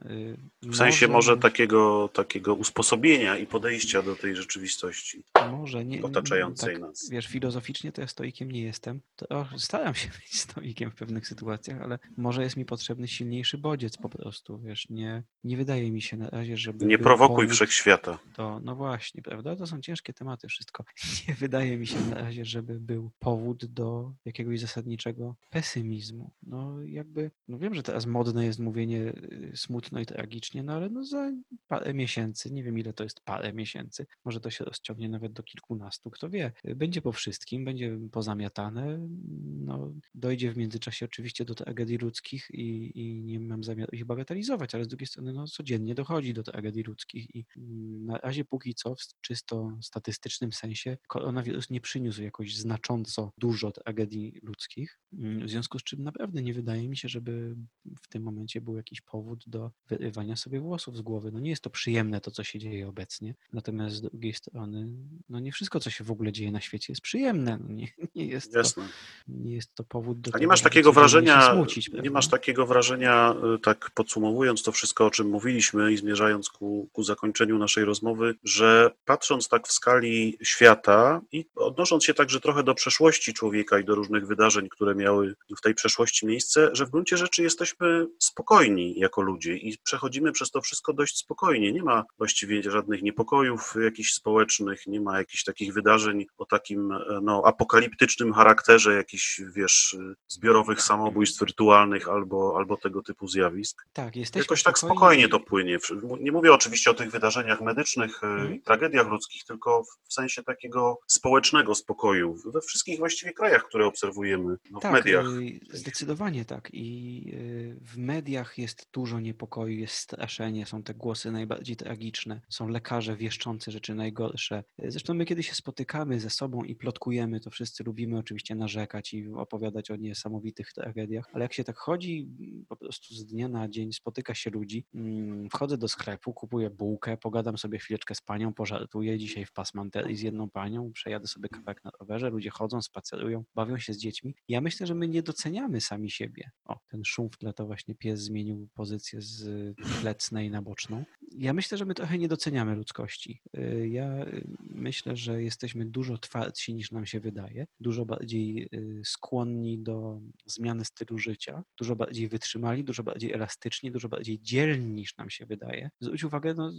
W sensie może takiego, takiego usposobienia i podejścia do tej rzeczywistości może, nie, otaczającej tak, nas. Wiesz, filozoficznie to ja stoikiem nie jestem. To, staram się być stoikiem w pewnych sytuacjach, ale może jest mi potrzebny silniejszy bodziec po prostu, wiesz, nie, nie wydaje mi się na razie, żeby... Nie prowokuj wszechświata. To, no właśnie, prawda? To są ciężkie tematy wszystko. Nie wydaje mi się na razie, żeby był powód do jakiegoś zasadniczego pesymizmu. No jakby, no wiem, że teraz modne jest mówienie y, smutno i tragicznie, no ale no za parę miesięcy, nie wiem ile to jest parę miesięcy, może to się rozciągnie nawet do kilkunastu, kto wie. Będzie po wszystkim, będzie pozamiatane, no dojdzie w międzyczasie oczywiście do tragedii ludzkich i, i nie mam zamiaru ich bagatelizować, ale z drugiej strony no codziennie dochodzi do tragedii ludzkich i mm, na razie póki co w czysto statystycznym sensie koronawirus nie przyniósł jakoś znacząco dużo tragedii ludzkich, mm, w związku z czym naprawdę nie wydaje mi się, żeby w tym momencie był jakiś powód do wyrywania sobie włosów z głowy. No nie jest to przyjemne to, co się dzieje obecnie, natomiast z drugiej strony, no nie wszystko, co się w ogóle dzieje na świecie jest przyjemne. No nie, nie, jest to, Jasne. Nie jest to powód do A nie tego, masz takiego wrażenia, smucić, nie masz takiego wrażenia, tak podsumowując to wszystko, o czym mówiliśmy i zmierzając ku, ku zakończeniu naszej rozmowy, że patrząc tak w skali świata i odnosząc się także trochę do przeszłości człowieka i do różnych wydarzeń, które miały w tej przeszłości miejsce, że w gruncie rzeczy jesteśmy spokojni jako ludzie i przechodzimy przez to wszystko dość spokojnie. Nie ma właściwie żadnych niepokojów jakichś społecznych, nie ma jakichś takich wydarzeń o takim e, no, apokaliptycznym charakterze, jakichś, wiesz, zbiorowych samobójstw wirtualnych albo, albo tego typu zjawisk. Tak, jesteśmy Jakoś tak spokojni spokojnie to płynie. Nie mówię oczywiście o tych wydarzeniach medycznych e, Mhm. i tragediach ludzkich, tylko w sensie takiego społecznego spokoju we wszystkich właściwie krajach, które obserwujemy no, w Tak, mediach. y, zdecydowanie tak. I y, w mediach jest dużo niepokoju, jest straszenie, są te głosy najbardziej tragiczne, są lekarze wieszczący rzeczy najgorsze. Zresztą my, kiedy się spotykamy ze sobą i plotkujemy, to wszyscy lubimy oczywiście narzekać i opowiadać o niesamowitych tragediach, ale jak się tak chodzi mm, po prostu z dnia na dzień, spotyka się ludzi, mm, wchodzę do sklepu, kupuję bułkę, pogadam sobie chwileczkę z panią, pożartuję, dzisiaj w Pasmanterii zjadłem jedną panią, przejadę sobie kawałek na rowerze, ludzie chodzą, spacerują, bawią się z dziećmi. Ja myślę, że my nie doceniamy sami siebie. O, ten szum w tle to właśnie pies zmienił pozycję z plecnej na boczną. Ja myślę, że my trochę nie doceniamy ludzkości. Y, Ja y, myślę, że jesteśmy dużo twardsi niż nam się wydaje, dużo bardziej y, skłonni do zmiany stylu życia, dużo bardziej wytrzymali, dużo bardziej elastyczni, dużo bardziej dzielni niż nam się wydaje. Zwróć uwagę, no,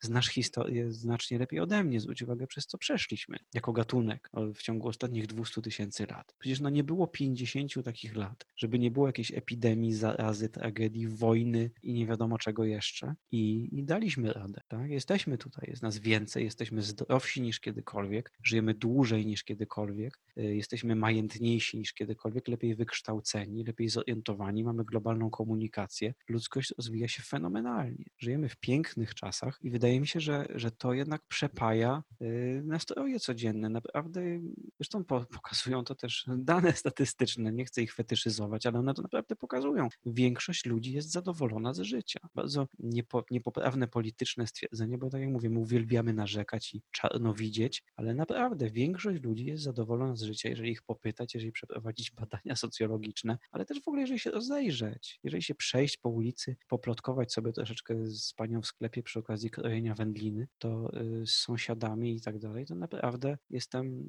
znasz historię znacznie lepiej ode mnie, zwróć uwagę, przez co przeszliśmy jako gatunek w ciągu ostatnich 200 tysięcy lat. Przecież no, nie było 50 takich lat, żeby nie było jakiejś epidemii, zarazy, tragedii, wojny i nie wiadomo czego jeszcze. I, i daliśmy radę. Tak? Jesteśmy tutaj, jest nas więcej, jesteśmy zdrowsi niż kiedykolwiek, żyjemy dłużej niż kiedykolwiek, y, jesteśmy majętniejsi niż kiedykolwiek, lepiej wykształceni, lepiej zorientowani, mamy globalną komunikację. Ludzkość rozwija się fenomenalnie. Żyjemy w pięknych czasach i wydaje mi się, że, że to jednak przepaja y, nastroje codzienne. Naprawdę, zresztą po, pokazują to też dane statystyczne, nie chcę ich fetyszyzować, ale one to naprawdę pokazują. Większość ludzi jest zadowolona z życia. Bardzo niepo, niepoprawne polityczne stwierdzenie, bo tak jak mówię, my uwielbiamy narzekać i czarno widzieć, ale naprawdę większość ludzi jest zadowolona z życia, jeżeli ich popytać, jeżeli przeprowadzić badania socjologiczne, ale też w ogóle jeżeli się rozejrzeć, jeżeli się przejść po ulicy, poplotkować sobie troszeczkę z panią w sklepie przy okazji krojenia wędliny, to y, z sąsiadami i tak dalej, to naprawdę jestem,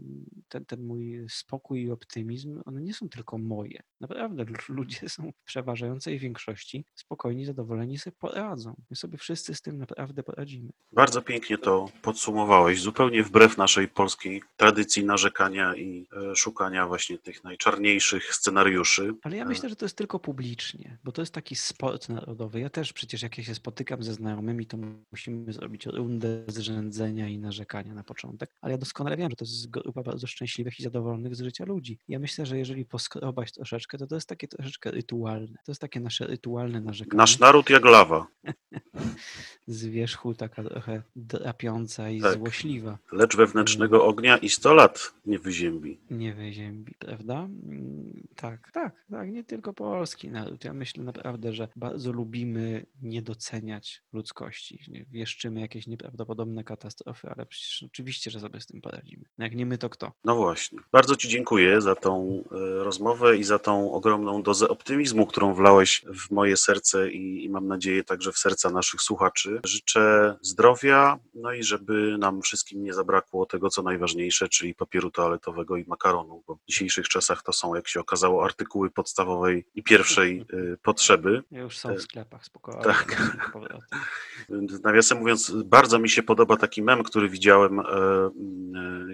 ten, ten mój spokój i optymizm, one nie są tylko moje. Naprawdę l- ludzie są w przeważającej większości spokojni, zadowoleni, sobie poradzą. My sobie wszyscy z tym naprawdę poradzimy. Bardzo pięknie to podsumowałeś, zupełnie wbrew naszej polskiej tradycji narzekania i e, szukania właśnie tych najczarniejszych scenariuszy. Ale ja E, myślę, że to jest tylko publicznie, bo to jest taki sport narodowy. Ja też przecież jak ja się spotykam ze znajomymi, to musimy zrobić rundę zrzędzenia i narzekania na początek. Ale ja doskonale wiem, że to jest grupa bardzo szczęśliwych i zadowolonych z życia ludzi. Ja myślę, że jeżeli poskrobać troszeczkę, to to jest takie troszeczkę rytualne. To jest takie nasze rytualne narzekanie. Nasz naród jak lawa, Z wierzchu taka trochę drapiąca i Tak. złośliwa. lecz wewnętrznego ognia i sto lat nie wyziębi. Nie wyziębi, prawda? Mm, Tak, tak, tak, nie tylko polski naród. Ja myślę naprawdę, że bardzo lubimy nie doceniać ludzkości. Wieszczymy jakieś nieprawdopodobne katastrofy, ale przecież oczywiście, że sobie z tym poradzimy. No Jak nie my, to kto? No właśnie. Bardzo Ci dziękuję za tą e, rozmowę i za tą ogromną dozę optymizmu, którą wlałeś w moje serce i, i mam nadzieję także w serca naszych słuchaczy. Życzę zdrowia, no i żeby nam wszystkim nie zabrakło tego, co najważniejsze, czyli papieru toaletowego i makaronu, bo w dzisiejszych czasach to są, jak się okazało, artykuły podstawowej i pierwszej e, potrzeby. Już są E, w sklepach, spokojnie. tak. Nawiasem mówiąc, bardzo mi się podoba taki mem, który widziałem e, e,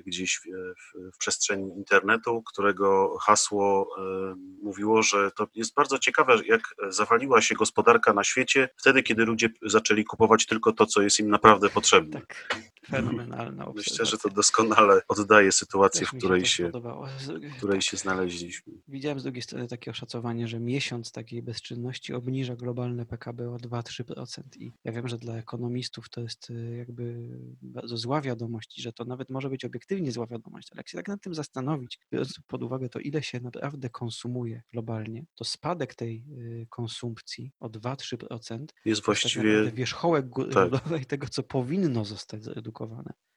gdzieś w, przestrzeni internetu, którego hasło e, mówiło, że to jest bardzo ciekawe, jak zawaliła się gospodarka na świecie wtedy, kiedy ludzie zaczęli kupować tylko to, co jest im naprawdę potrzebne. Tak, fenomenalna Myślę, że to doskonale oddaje sytuację, w której się, w której tak. się znaleźliśmy. Widziałem z drugiej strony takie oszacowanie, że miesiąc takiej bezczynności obniża globalne PKB o 2-3%. I ja wiem, że dla ekonomistów to jest y, jakby bardzo zła wiadomość, że to nawet może być obiektywnie zła wiadomość, ale jak się tak nad tym zastanowić, biorąc pod uwagę to, ile się naprawdę konsumuje globalnie, to spadek tej y, konsumpcji o 2-3% to Jest tak właściwie. wierzchołek tak. tego, co powinno zostać zredukowane.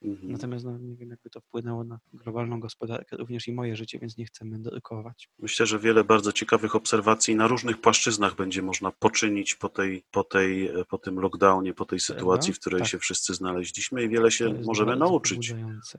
Mhm. Natomiast no, nie wiem, jakby to wpłynęło na globalną gospodarkę, również i moje życie, więc nie chcemy drykować. Myślę, że wiele bardzo ciekawych obserwacji na różnych płaszczyznach będzie można poczynić po, tej, po, tej, po tym lockdownie, po tej sytuacji, w której Tak. się wszyscy znaleźliśmy i wiele się możemy nauczyć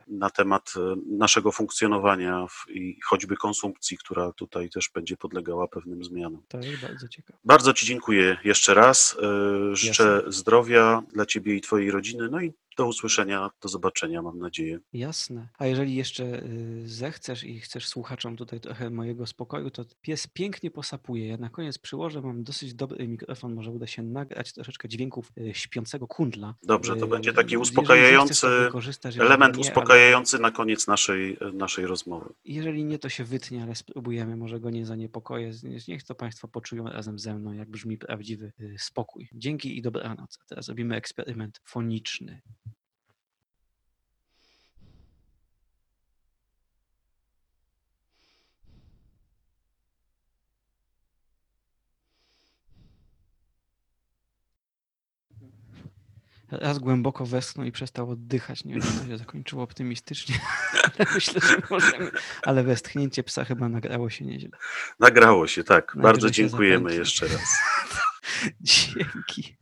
na temat e, naszego funkcjonowania w, i choćby konsumpcji, która tutaj też będzie podlegała pewnym zmianom. To jest bardzo ciekawe. Bardzo Ci dziękuję jeszcze raz. E, Życzę zdrowia dla Ciebie i Twojej rodziny. No i do usłyszenia, do zobaczenia, mam nadzieję. Jasne. A jeżeli jeszcze y, zechcesz i chcesz słuchaczom tutaj trochę mojego spokoju, to pies pięknie posapuje. Ja na koniec przyłożę, mam dosyć dobry mikrofon, może uda się nagrać troszeczkę dźwięków y, śpiącego kundla. Dobrze, to Y, będzie taki uspokajający Element nie, ale- uspokajający na koniec naszej, naszej rozmowy. Jeżeli nie, to się wytnie, ale spróbujemy, może go nie zaniepokoję. Niech to Państwo poczują razem ze mną, jak brzmi prawdziwy spokój. Dzięki i dobranoc. A teraz robimy eksperyment foniczny. Raz głęboko westchnął i przestał oddychać. Nie wiem, czy to się zakończyło optymistycznie, ale myślę, że możemy. Ale westchnięcie psa chyba nagrało się nieźle. Nagrało się, tak. Bardzo się dziękujemy zapętli. jeszcze raz. Dzięki.